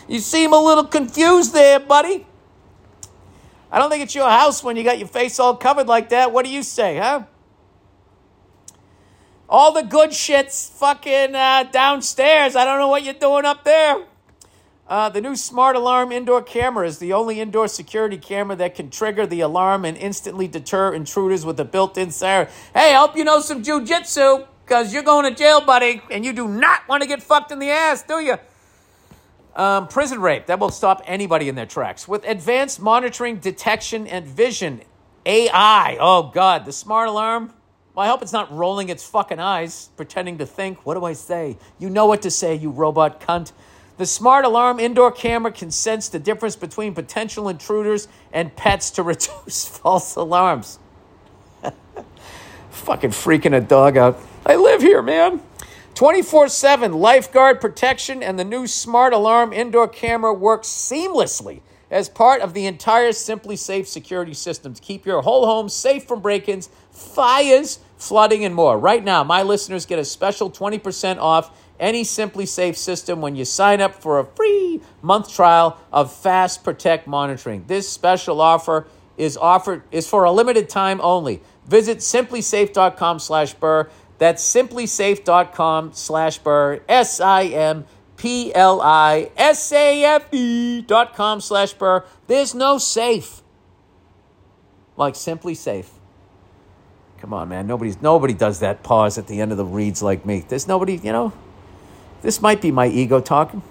you seem a little confused there, buddy. I don't think it's your house when you got your face all covered like that. What do you say, huh? All the good shit's fucking uh, downstairs. I don't know what you're doing up there. Uh, the new smart alarm indoor camera is the only indoor security camera that can trigger the alarm and instantly deter intruders with a built-in siren. Hey, I hope you know some jujitsu because you're going to jail, buddy, and you do not want to get fucked in the ass, do you? Um, prison rape that will stop anybody in their tracks with advanced monitoring, detection, and vision. AI. Oh God, the smart alarm. Well, I hope it's not rolling its fucking eyes, pretending to think. What do I say? You know what to say, you robot cunt. The smart alarm indoor camera can sense the difference between potential intruders and pets to reduce false alarms. Fucking freaking a dog out. I live here, man. 24 7 lifeguard protection and the new smart alarm indoor camera work seamlessly as part of the entire SimpliSafe security system to keep your whole home safe from break ins, fires, flooding, and more. Right now, my listeners get a special 20% off any SimpliSafe system when you sign up for a free month trial of Fast Protect monitoring. This special offer is offered is for a limited time only. Visit simplisafe.com slash burr. That's simplisafe.com slash burr. S I M P L I S A F E dot com slash burr. There's no safe like SimpliSafe. Come on, man. Nobody's nobody does that pause at the end of the reads like me. There's nobody, you know. This might be my ego talking.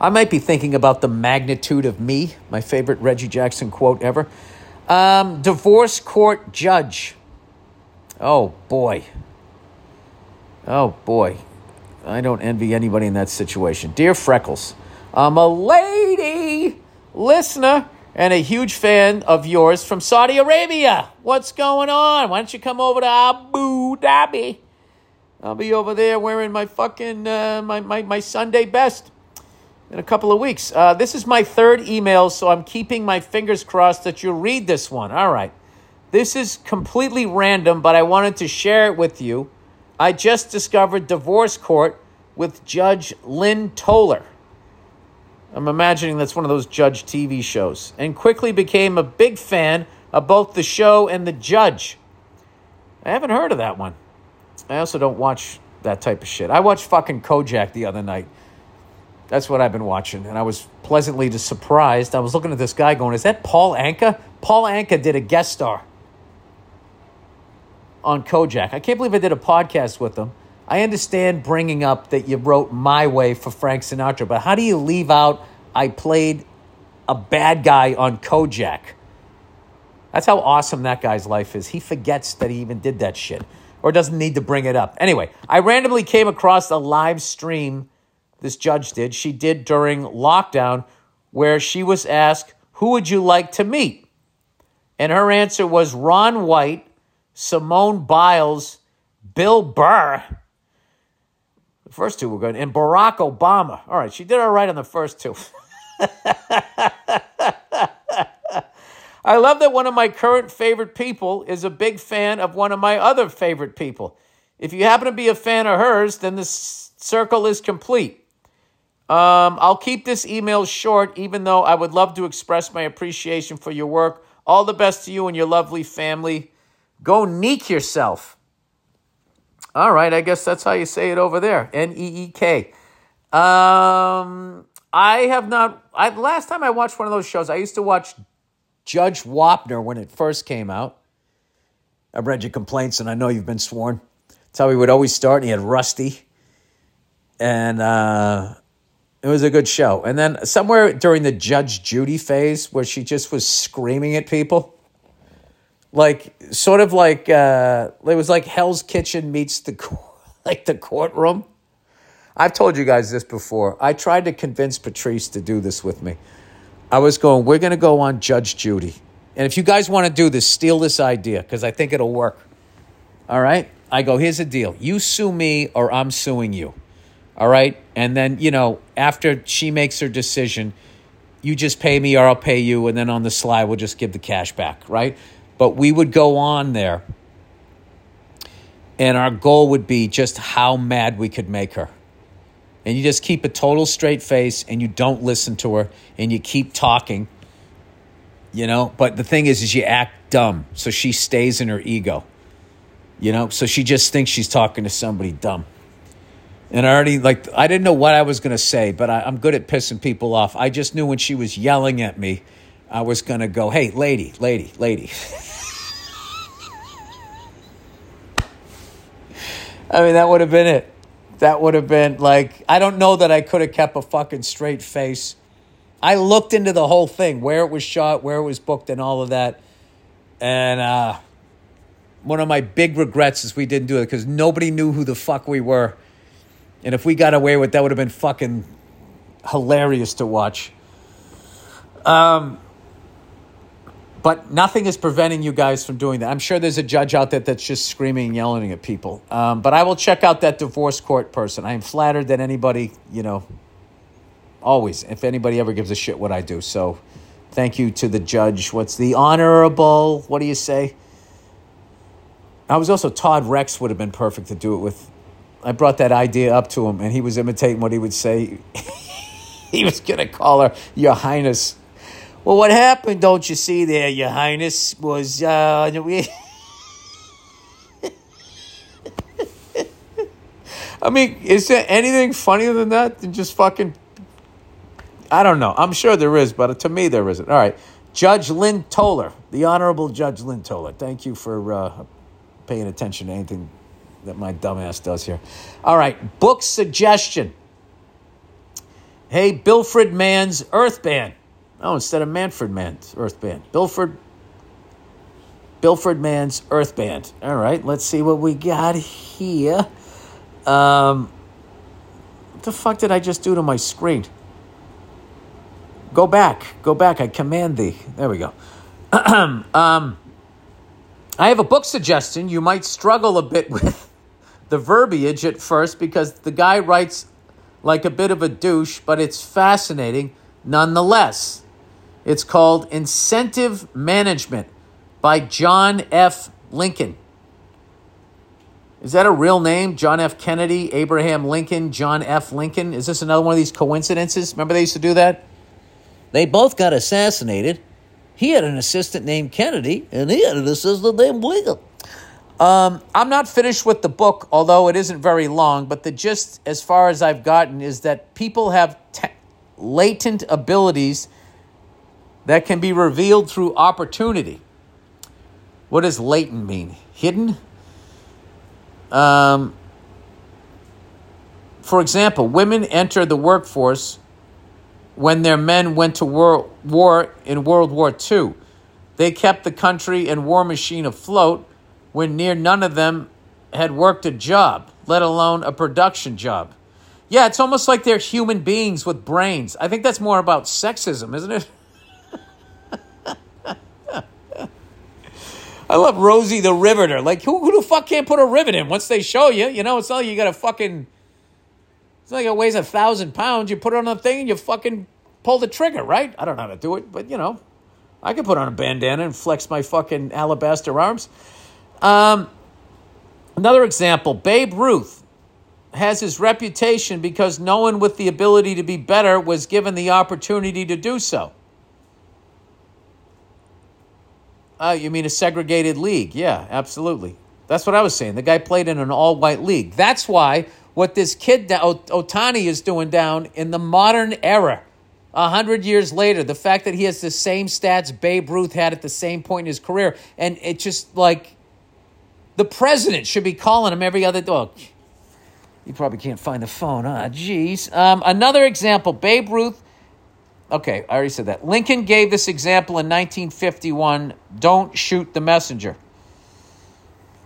I might be thinking about the magnitude of me, my favorite Reggie Jackson quote ever. Um, divorce court judge. Oh boy. Oh boy. I don't envy anybody in that situation. Dear Freckles, I'm a lady listener and a huge fan of yours from Saudi Arabia. What's going on? Why don't you come over to Abu Dhabi? I'll be over there wearing my fucking uh, my, my my Sunday best in a couple of weeks. Uh, this is my third email, so I'm keeping my fingers crossed that you'll read this one. All right. This is completely random, but I wanted to share it with you. I just discovered Divorce Court with Judge Lynn Toler. I'm imagining that's one of those judge TV shows, and quickly became a big fan of both the show and the judge. I haven't heard of that one. I also don't watch that type of shit. I watched fucking Kojak the other night. That's what I've been watching, and I was pleasantly surprised. I was looking at this guy going, "Is that Paul Anka?" Paul Anka did a guest star on Kojak. I can't believe I did a podcast with him. I understand bringing up that you wrote "My Way" for Frank Sinatra, but how do you leave out I played a bad guy on Kojak? That's how awesome that guy's life is. He forgets that he even did that shit or doesn't need to bring it up. Anyway, I randomly came across a live stream this judge did. She did during lockdown where she was asked, Who would you like to meet? And her answer was Ron White, Simone Biles, Bill Burr. The first two were good, and Barack Obama. All right, she did all right on the first two. I love that one of my current favorite people is a big fan of one of my other favorite people. If you happen to be a fan of hers, then the circle is complete. Um, I'll keep this email short, even though I would love to express my appreciation for your work. All the best to you and your lovely family. Go neek yourself. All right, I guess that's how you say it over there. N E E K. Um, I have not. I last time I watched one of those shows, I used to watch Judge Wapner when it first came out. I've read your complaints, and I know you've been sworn. That's how he would always start. And he had Rusty, and uh, it was a good show. And then somewhere during the Judge Judy phase, where she just was screaming at people, like sort of like uh, it was like Hell's Kitchen meets the like the courtroom. I've told you guys this before. I tried to convince Patrice to do this with me. I was going, we're going to go on Judge Judy. And if you guys want to do this, steal this idea because I think it'll work. All right? I go, here's the deal. You sue me or I'm suing you. All right. And then, you know, after she makes her decision, you just pay me or I'll pay you. And then on the sly, we'll just give the cash back. Right. But we would go on there. And our goal would be just how mad we could make her. And you just keep a total straight face and you don't listen to her and you keep talking. You know, but the thing is, is you act dumb. So she stays in her ego. You know, so she just thinks she's talking to somebody dumb. And I already, like, I didn't know what I was going to say, but I, I'm good at pissing people off. I just knew when she was yelling at me, I was going to go, hey, lady, lady, lady. I mean, that would have been it. That would have been like, I don't know that I could have kept a fucking straight face. I looked into the whole thing, where it was shot, where it was booked, and all of that. And uh, one of my big regrets is we didn't do it because nobody knew who the fuck we were. And if we got away with that, would have been fucking hilarious to watch. Um, but nothing is preventing you guys from doing that. I'm sure there's a judge out there that's just screaming and yelling at people. Um, but I will check out that divorce court person. I am flattered that anybody, you know, always. If anybody ever gives a shit what I do, so thank you to the judge. What's the honorable? What do you say? I was also Todd Rex would have been perfect to do it with. I brought that idea up to him, and he was imitating what he would say. he was gonna call her Your Highness. Well, what happened? Don't you see there, Your Highness? Was uh. I mean, is there anything funnier than that? Than just fucking. I don't know. I'm sure there is, but to me, there isn't. All right. Judge Lynn Toler, the Honorable Judge Lynn Toler. Thank you for uh, paying attention to anything that my dumbass does here. All right. Book suggestion. Hey, Bilfred Mann's Earthband. Oh, instead of Manfred Mann's Earthband. Bilfred. Bilfred Mann's Earthband. All right. Let's see what we got here. Um, what the fuck did I just do to my screen? Go back. Go back. I command thee. There we go. um, I have a book suggestion. You might struggle a bit with the verbiage at first because the guy writes like a bit of a douche, but it's fascinating nonetheless. It's called Incentive Management by John F. Lincoln. Is that a real name? John F. Kennedy, Abraham Lincoln, John F. Lincoln? Is this another one of these coincidences? Remember they used to do that? They both got assassinated. He had an assistant named Kennedy, and he had an assistant named Lincoln. Um, I'm not finished with the book, although it isn't very long, but the gist, as far as I've gotten, is that people have t- latent abilities that can be revealed through opportunity. What does latent mean? Hidden? Um, for example, women enter the workforce when their men went to war, war in World War II. They kept the country and war machine afloat when near none of them had worked a job, let alone a production job. Yeah, it's almost like they're human beings with brains. I think that's more about sexism, isn't it? I love Rosie the Riveter. Like, who, who the fuck can't put a rivet in once they show you? You know, it's not like you got to fucking. It's like it weighs a thousand pounds. You put it on a thing and you fucking pull the trigger, right? I don't know how to do it, but you know, I can put on a bandana and flex my fucking alabaster arms. Um, another example Babe Ruth has his reputation because no one with the ability to be better was given the opportunity to do so. Oh, you mean a segregated league? Yeah, absolutely. That's what I was saying. The guy played in an all white league. That's why what this kid, Ohtani, is doing down in the modern era, a hundred years later, the fact that he has the same stats Babe Ruth had at the same point in his career, and it just like the president should be calling him every other dog. Oh, you probably can't find the phone, huh? Jeez. Um, another example Babe Ruth Okay, I already said that. Lincoln gave this example in 1951 don't shoot the messenger.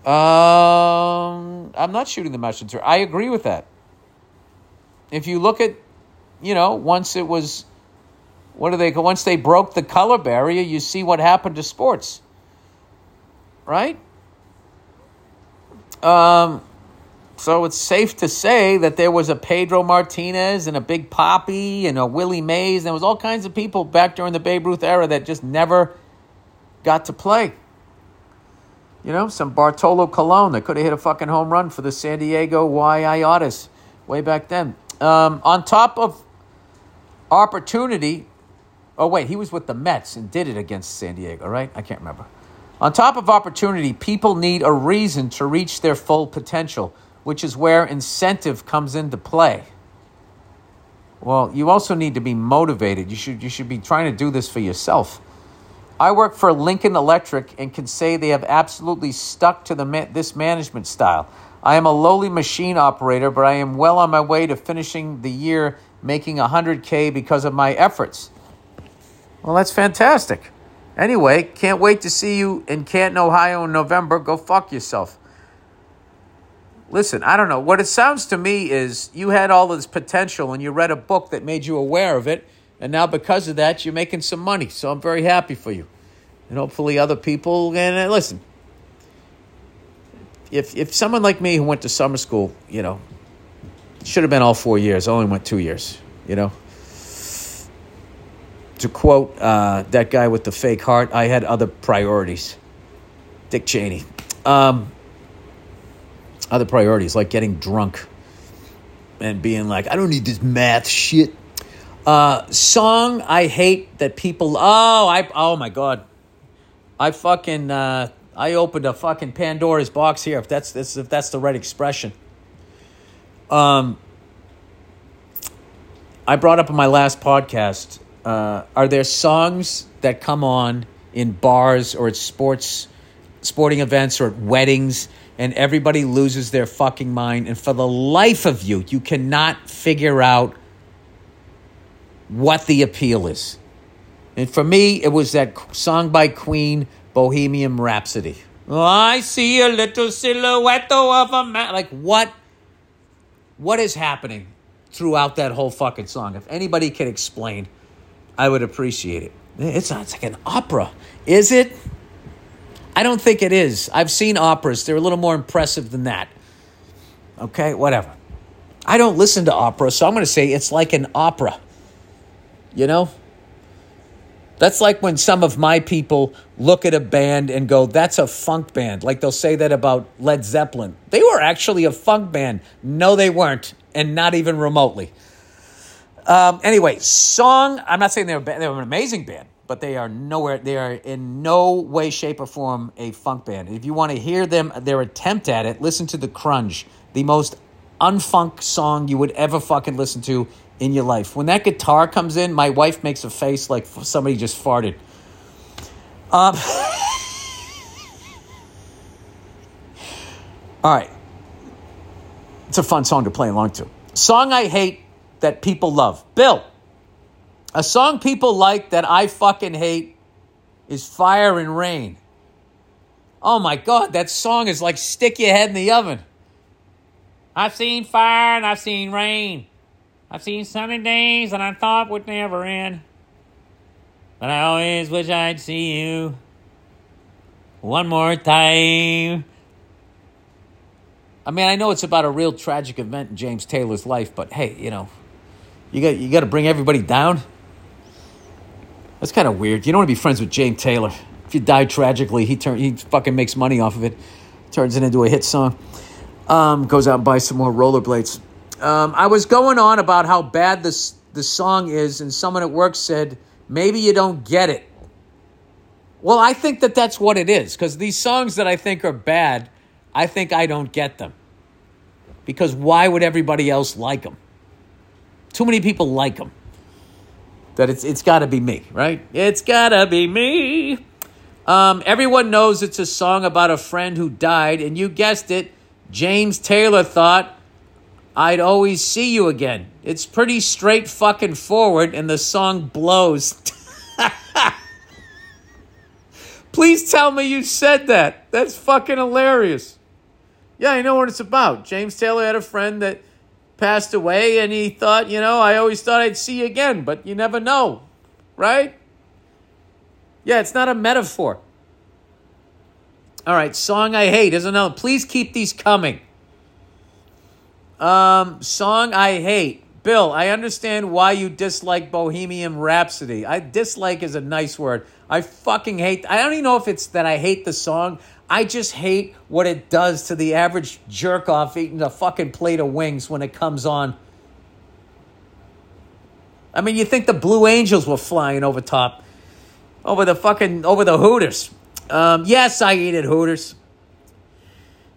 Um, I'm not shooting the messenger. I agree with that. If you look at, you know, once it was, what do they, once they broke the color barrier, you see what happened to sports. Right? Um, so it's safe to say that there was a Pedro Martinez and a Big Papi and a Willie Mays. And there was all kinds of people back during the Babe Ruth era that just never got to play. You know, some Bartolo Colon that could have hit a fucking home run for the San Diego Y.I. way back then. Um, on top of opportunity, oh wait, he was with the Mets and did it against San Diego, right? I can't remember. On top of opportunity, people need a reason to reach their full potential which is where incentive comes into play. Well, you also need to be motivated. You should, you should be trying to do this for yourself. I work for Lincoln Electric and can say they have absolutely stuck to the this management style. I am a lowly machine operator, but I am well on my way to finishing the year making 100K because of my efforts. Well, that's fantastic. Anyway, can't wait to see you in Canton, Ohio in November. Go fuck yourself listen, I don't know. What it sounds to me is you had all this potential and you read a book that made you aware of it. And now, because of that, you're making some money. So I'm very happy for you. And hopefully, other people. And uh, listen, if, if someone like me who went to summer school, you know, should have been all four years, I only went two years, you know. to quote uh, that guy with the fake heart, I had other priorities. Dick Cheney. Um, other priorities like getting drunk and being like, I don't need this math shit. Uh, song I hate that people. Oh, I. Oh my god. I fucking. Uh, I opened a fucking Pandora's box here. If that's, that's if that's the right expression. Um. I brought up in my last podcast. Uh, are there songs that come on in bars or at sports, sporting events or at weddings, and everybody loses their fucking mind, and for the life of you, you cannot figure out what the appeal is. And for me, it was that song by Queen, Bohemian Rhapsody. Oh, I see a little silhouette of a man. Like what? What is happening throughout that whole fucking song? If anybody can explain, I would appreciate it. It's, it's like an opera. Is it? I don't think it is. I've seen operas. They're a little more impressive than that. Okay, whatever. I don't listen to opera, so I'm going to say it's like an opera. You know? That's like when some of my people look at a band and go, that's a funk band. Like they'll say that about Led Zeppelin. They were actually a funk band. No, they weren't, and not even remotely. Um, anyway, song, I'm not saying they were, they were an amazing band, but they are nowhere, they are in no way, shape, or form a funk band. If you want to hear them, their attempt at it, listen to The Crunge, the most unfunk song you would ever fucking listen to in your life. When that guitar comes in, my wife makes a face like somebody just farted. Um, all right. It's a fun song to play along to. Song I hate that people love. Bill, a song people like that I fucking hate is Fire and Rain. Oh my God, that song is like stick your head in the oven. I've seen fire and I've seen rain. I've seen sunny days that I thought would never end. But I always wish I'd see you one more time. I mean, I know it's about a real tragic event in James Taylor's life, but hey, you know, you got you got to bring everybody down. That's kind of weird. You don't want to be friends with James Taylor. If you die tragically, he turn he fucking makes money off of it, turns it into a hit song. Um, goes out and buys some more rollerblades. Um, I was going on about how bad this the song is, and someone at work said maybe you don't get it. Well, I think that that's what it is because these songs that I think are bad, I think I don't get them. Because why would everybody else like them? Too many people like them. That it's it's got to be me, right? It's got to be me. Um, everyone knows it's a song about a friend who died, and you guessed it, James Taylor thought I'd always see you again. It's pretty straight fucking forward, and the song blows. Please tell me you said that. That's fucking hilarious. Yeah, I know what it's about. James Taylor had a friend that passed away, and he thought, you know, I always thought I'd see you again, but you never know, right? Yeah, it's not a metaphor. All right, song I hate is another. Please keep these coming. Um, song I hate. Bill, I understand why you dislike Bohemian Rhapsody. I dislike is a nice word. I fucking hate. I don't even know if it's that I hate the song. I just hate what it does to the average jerk off eating a fucking plate of wings when it comes on. I mean, you think the Blue Angels were flying over top, over the fucking, over the Hooters. Um, yes, I eat at Hooters.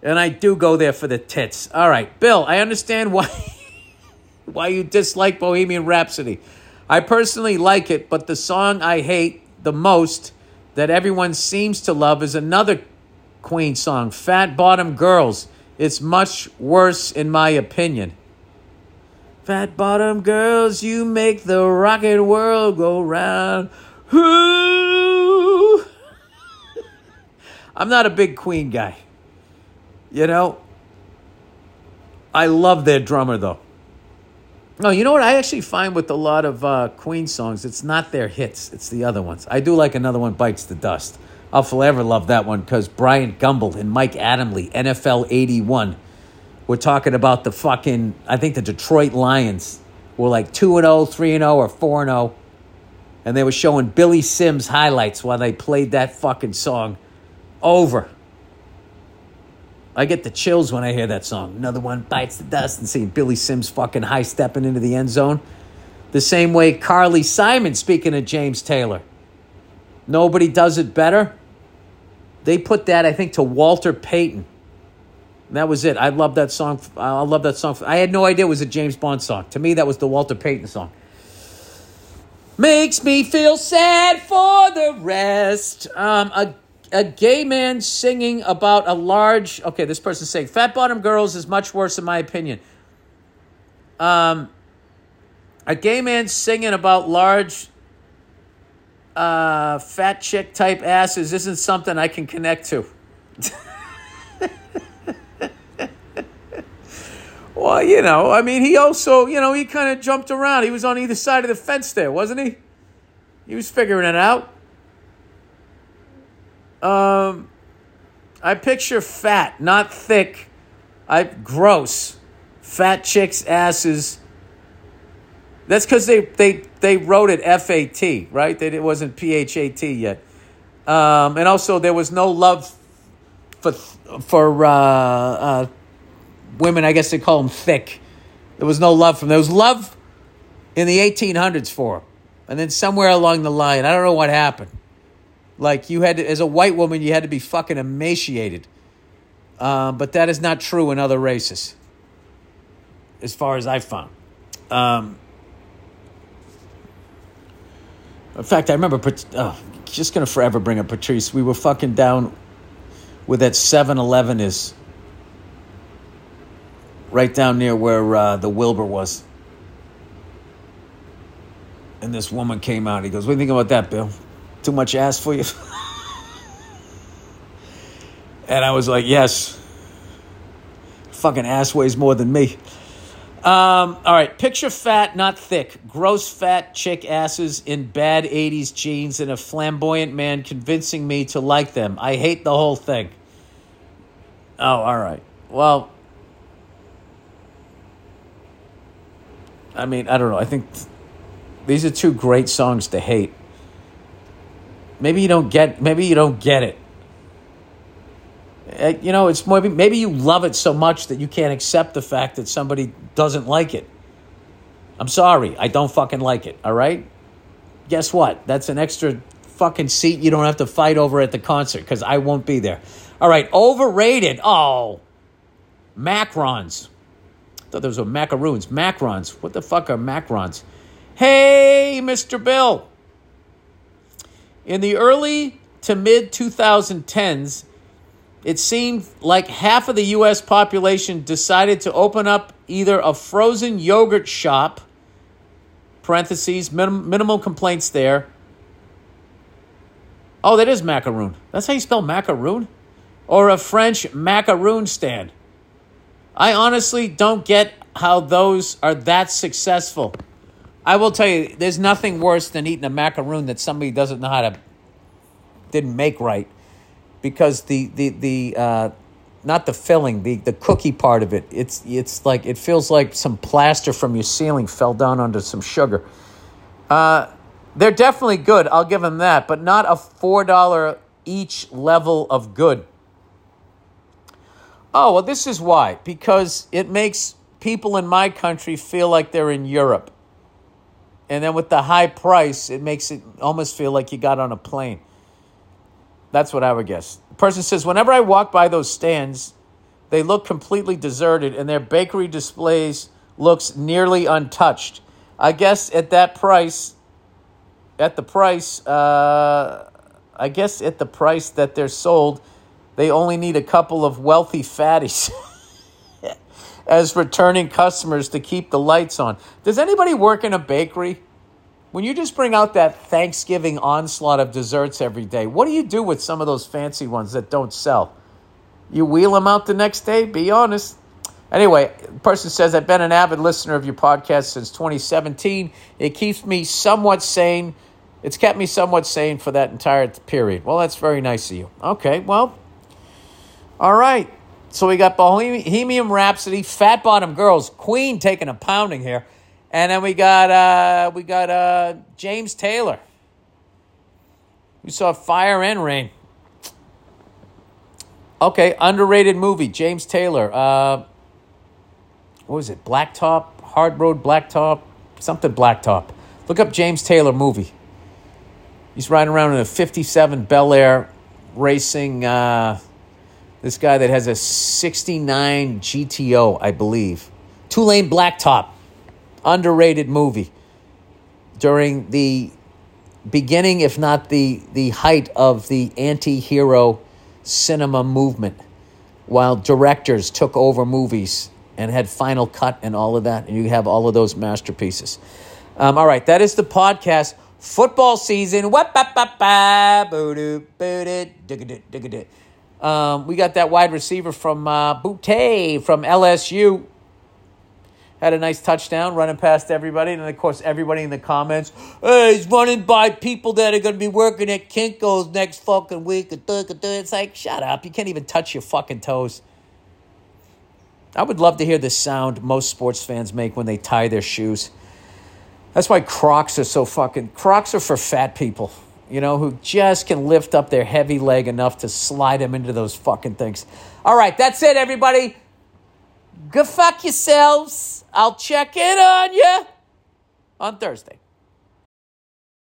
And I do go there for the tits. All right, Bill, I understand why why you dislike Bohemian Rhapsody. I personally like it, but the song I hate the most that everyone seems to love is another Queen song, Fat Bottom Girls. It's much worse in my opinion. Fat bottom girls, you make the rocket world go round. I'm not a big Queen guy. You know, I love their drummer though. No, you know what I actually find with a lot of uh, Queen songs, it's not their hits, it's the other ones. I do like another one, Bites the Dust. I'll forever love that one because Bryant Gumbel and Mike Adamle, NFL 81, we're talking about the fucking, I think the Detroit Lions were like 2 0, 3 0, or 4 0. and they were showing Billy Sims highlights while they played that fucking song over. I get the chills when I hear that song. Another one bites the dust and seeing Billy Sims fucking high stepping into the end zone. The same way Carly Simon, speaking of James Taylor. Nobody does it better. They put that, I think, to Walter Payton. That was it. I love that song. I love that song. I had no idea it was a James Bond song. To me, that was the Walter Payton song. Makes me feel sad for the rest. Um, a, a gay man singing about a large. Okay, this person's saying fat bottom girls is much worse in my opinion. Um, a gay man singing about large uh, fat chick type asses isn't something I can connect to. well, you know, I mean, he also, you know, he kind of jumped around. He was on either side of the fence there, wasn't he? He was figuring it out. Um, I picture fat, not thick. I gross, fat chicks' asses that's because they, they, they wrote it F A T, right? That it wasn't P H A T yet. Um, and also, there was no love for for uh, uh, women. I guess they call them thick. There was no love from. There was love in the 1800s for them, and then somewhere along the line, I don't know what happened. Like you had to, as a white woman, you had to be fucking emaciated. Um, but that is not true in other races, as far as I found. Um, in fact, I remember, oh, just to forever bring up Patrice. We were fucking down where that 7 Eleven is, right down near where uh, the Wilbur was. And this woman came out. He goes, What do you think about that, Bill? Too much ass for you? and I was like, Yes. Fucking ass weighs more than me. Um, all right, picture fat, not thick. Gross fat chick asses in bad 80s jeans and a flamboyant man convincing me to like them. I hate the whole thing. Oh, all right. Well, I mean, I don't know. I think th- these are two great songs to hate. Maybe you don't get maybe you don't get it. Uh, you know, it's maybe maybe you love it so much that you can't accept the fact that somebody doesn't like it. I'm sorry, I don't fucking like it. All right. Guess what? That's an extra fucking seat you don't have to fight over at the concert because I won't be there. All right, overrated. Oh, macrons. I thought those were macaroons. Macrons. What the fuck are macrons? Hey, Mr. Bill. In the early to mid 2010s, it seemed like half of the US population decided to open up either a frozen yogurt shop, parentheses, minim- minimal complaints there. Oh, that is macaroon. That's how you spell macaroon? Or a French macaroon stand. I honestly don't get how those are that successful. I will tell you, there's nothing worse than eating a macaroon that somebody doesn't know how to, didn't make right because the the the uh, not the filling, the the cookie part of it. It's it's like it feels like some plaster from your ceiling fell down onto some sugar. Uh, they're definitely good. I'll give them that, but not a four dollar each level of good. Oh well, this is why because it makes people in my country feel like they're in Europe. And then with the high price, it makes it almost feel like you got on a plane. That's what I would guess. The person says, whenever I walk by those stands, they look completely deserted and their bakery displays looks nearly untouched. I guess at that price, at the price, uh, I guess at the price that they're sold, they only need a couple of wealthy fatties as returning customers to keep the lights on. Does anybody work in a bakery? When you just bring out that Thanksgiving onslaught of desserts every day, what do you do with some of those fancy ones that don't sell? You wheel them out the next day? Be honest. Anyway, person says, I've been an avid listener of your podcast since 2017. It keeps me somewhat sane. It's kept me somewhat sane for that entire period. Well, that's very nice of you. Okay, well, all right. So we got Bohemian Rhapsody, Fat Bottom Girls, Queen taking a pounding here. And then we got uh, we got uh, James Taylor. We saw Fire and Rain. Okay, underrated movie. James Taylor. Uh, what was it? Blacktop, Hard Road Blacktop, something Blacktop. Look up James Taylor movie. He's riding around in a '57 Bel Air, racing. Uh, this guy that has a '69 GTO, I believe. Two lane blacktop. Underrated movie. During the beginning, if not the the height of the anti-hero cinema movement, while directors took over movies and had final cut and all of that, and you have all of those masterpieces. Um, all right, that is the podcast. Football season. Um, we got that wide receiver from uh, Butte from LSU. Had a nice touchdown running past everybody. And of course, everybody in the comments, hey, he's running by people that are going to be working at Kinko's next fucking week. It's like, shut up. You can't even touch your fucking toes. I would love to hear the sound most sports fans make when they tie their shoes. That's why Crocs are so fucking. Crocs are for fat people, you know, who just can lift up their heavy leg enough to slide them into those fucking things. All right, that's it, everybody. Go fuck yourselves. I'll check in on you on Thursday.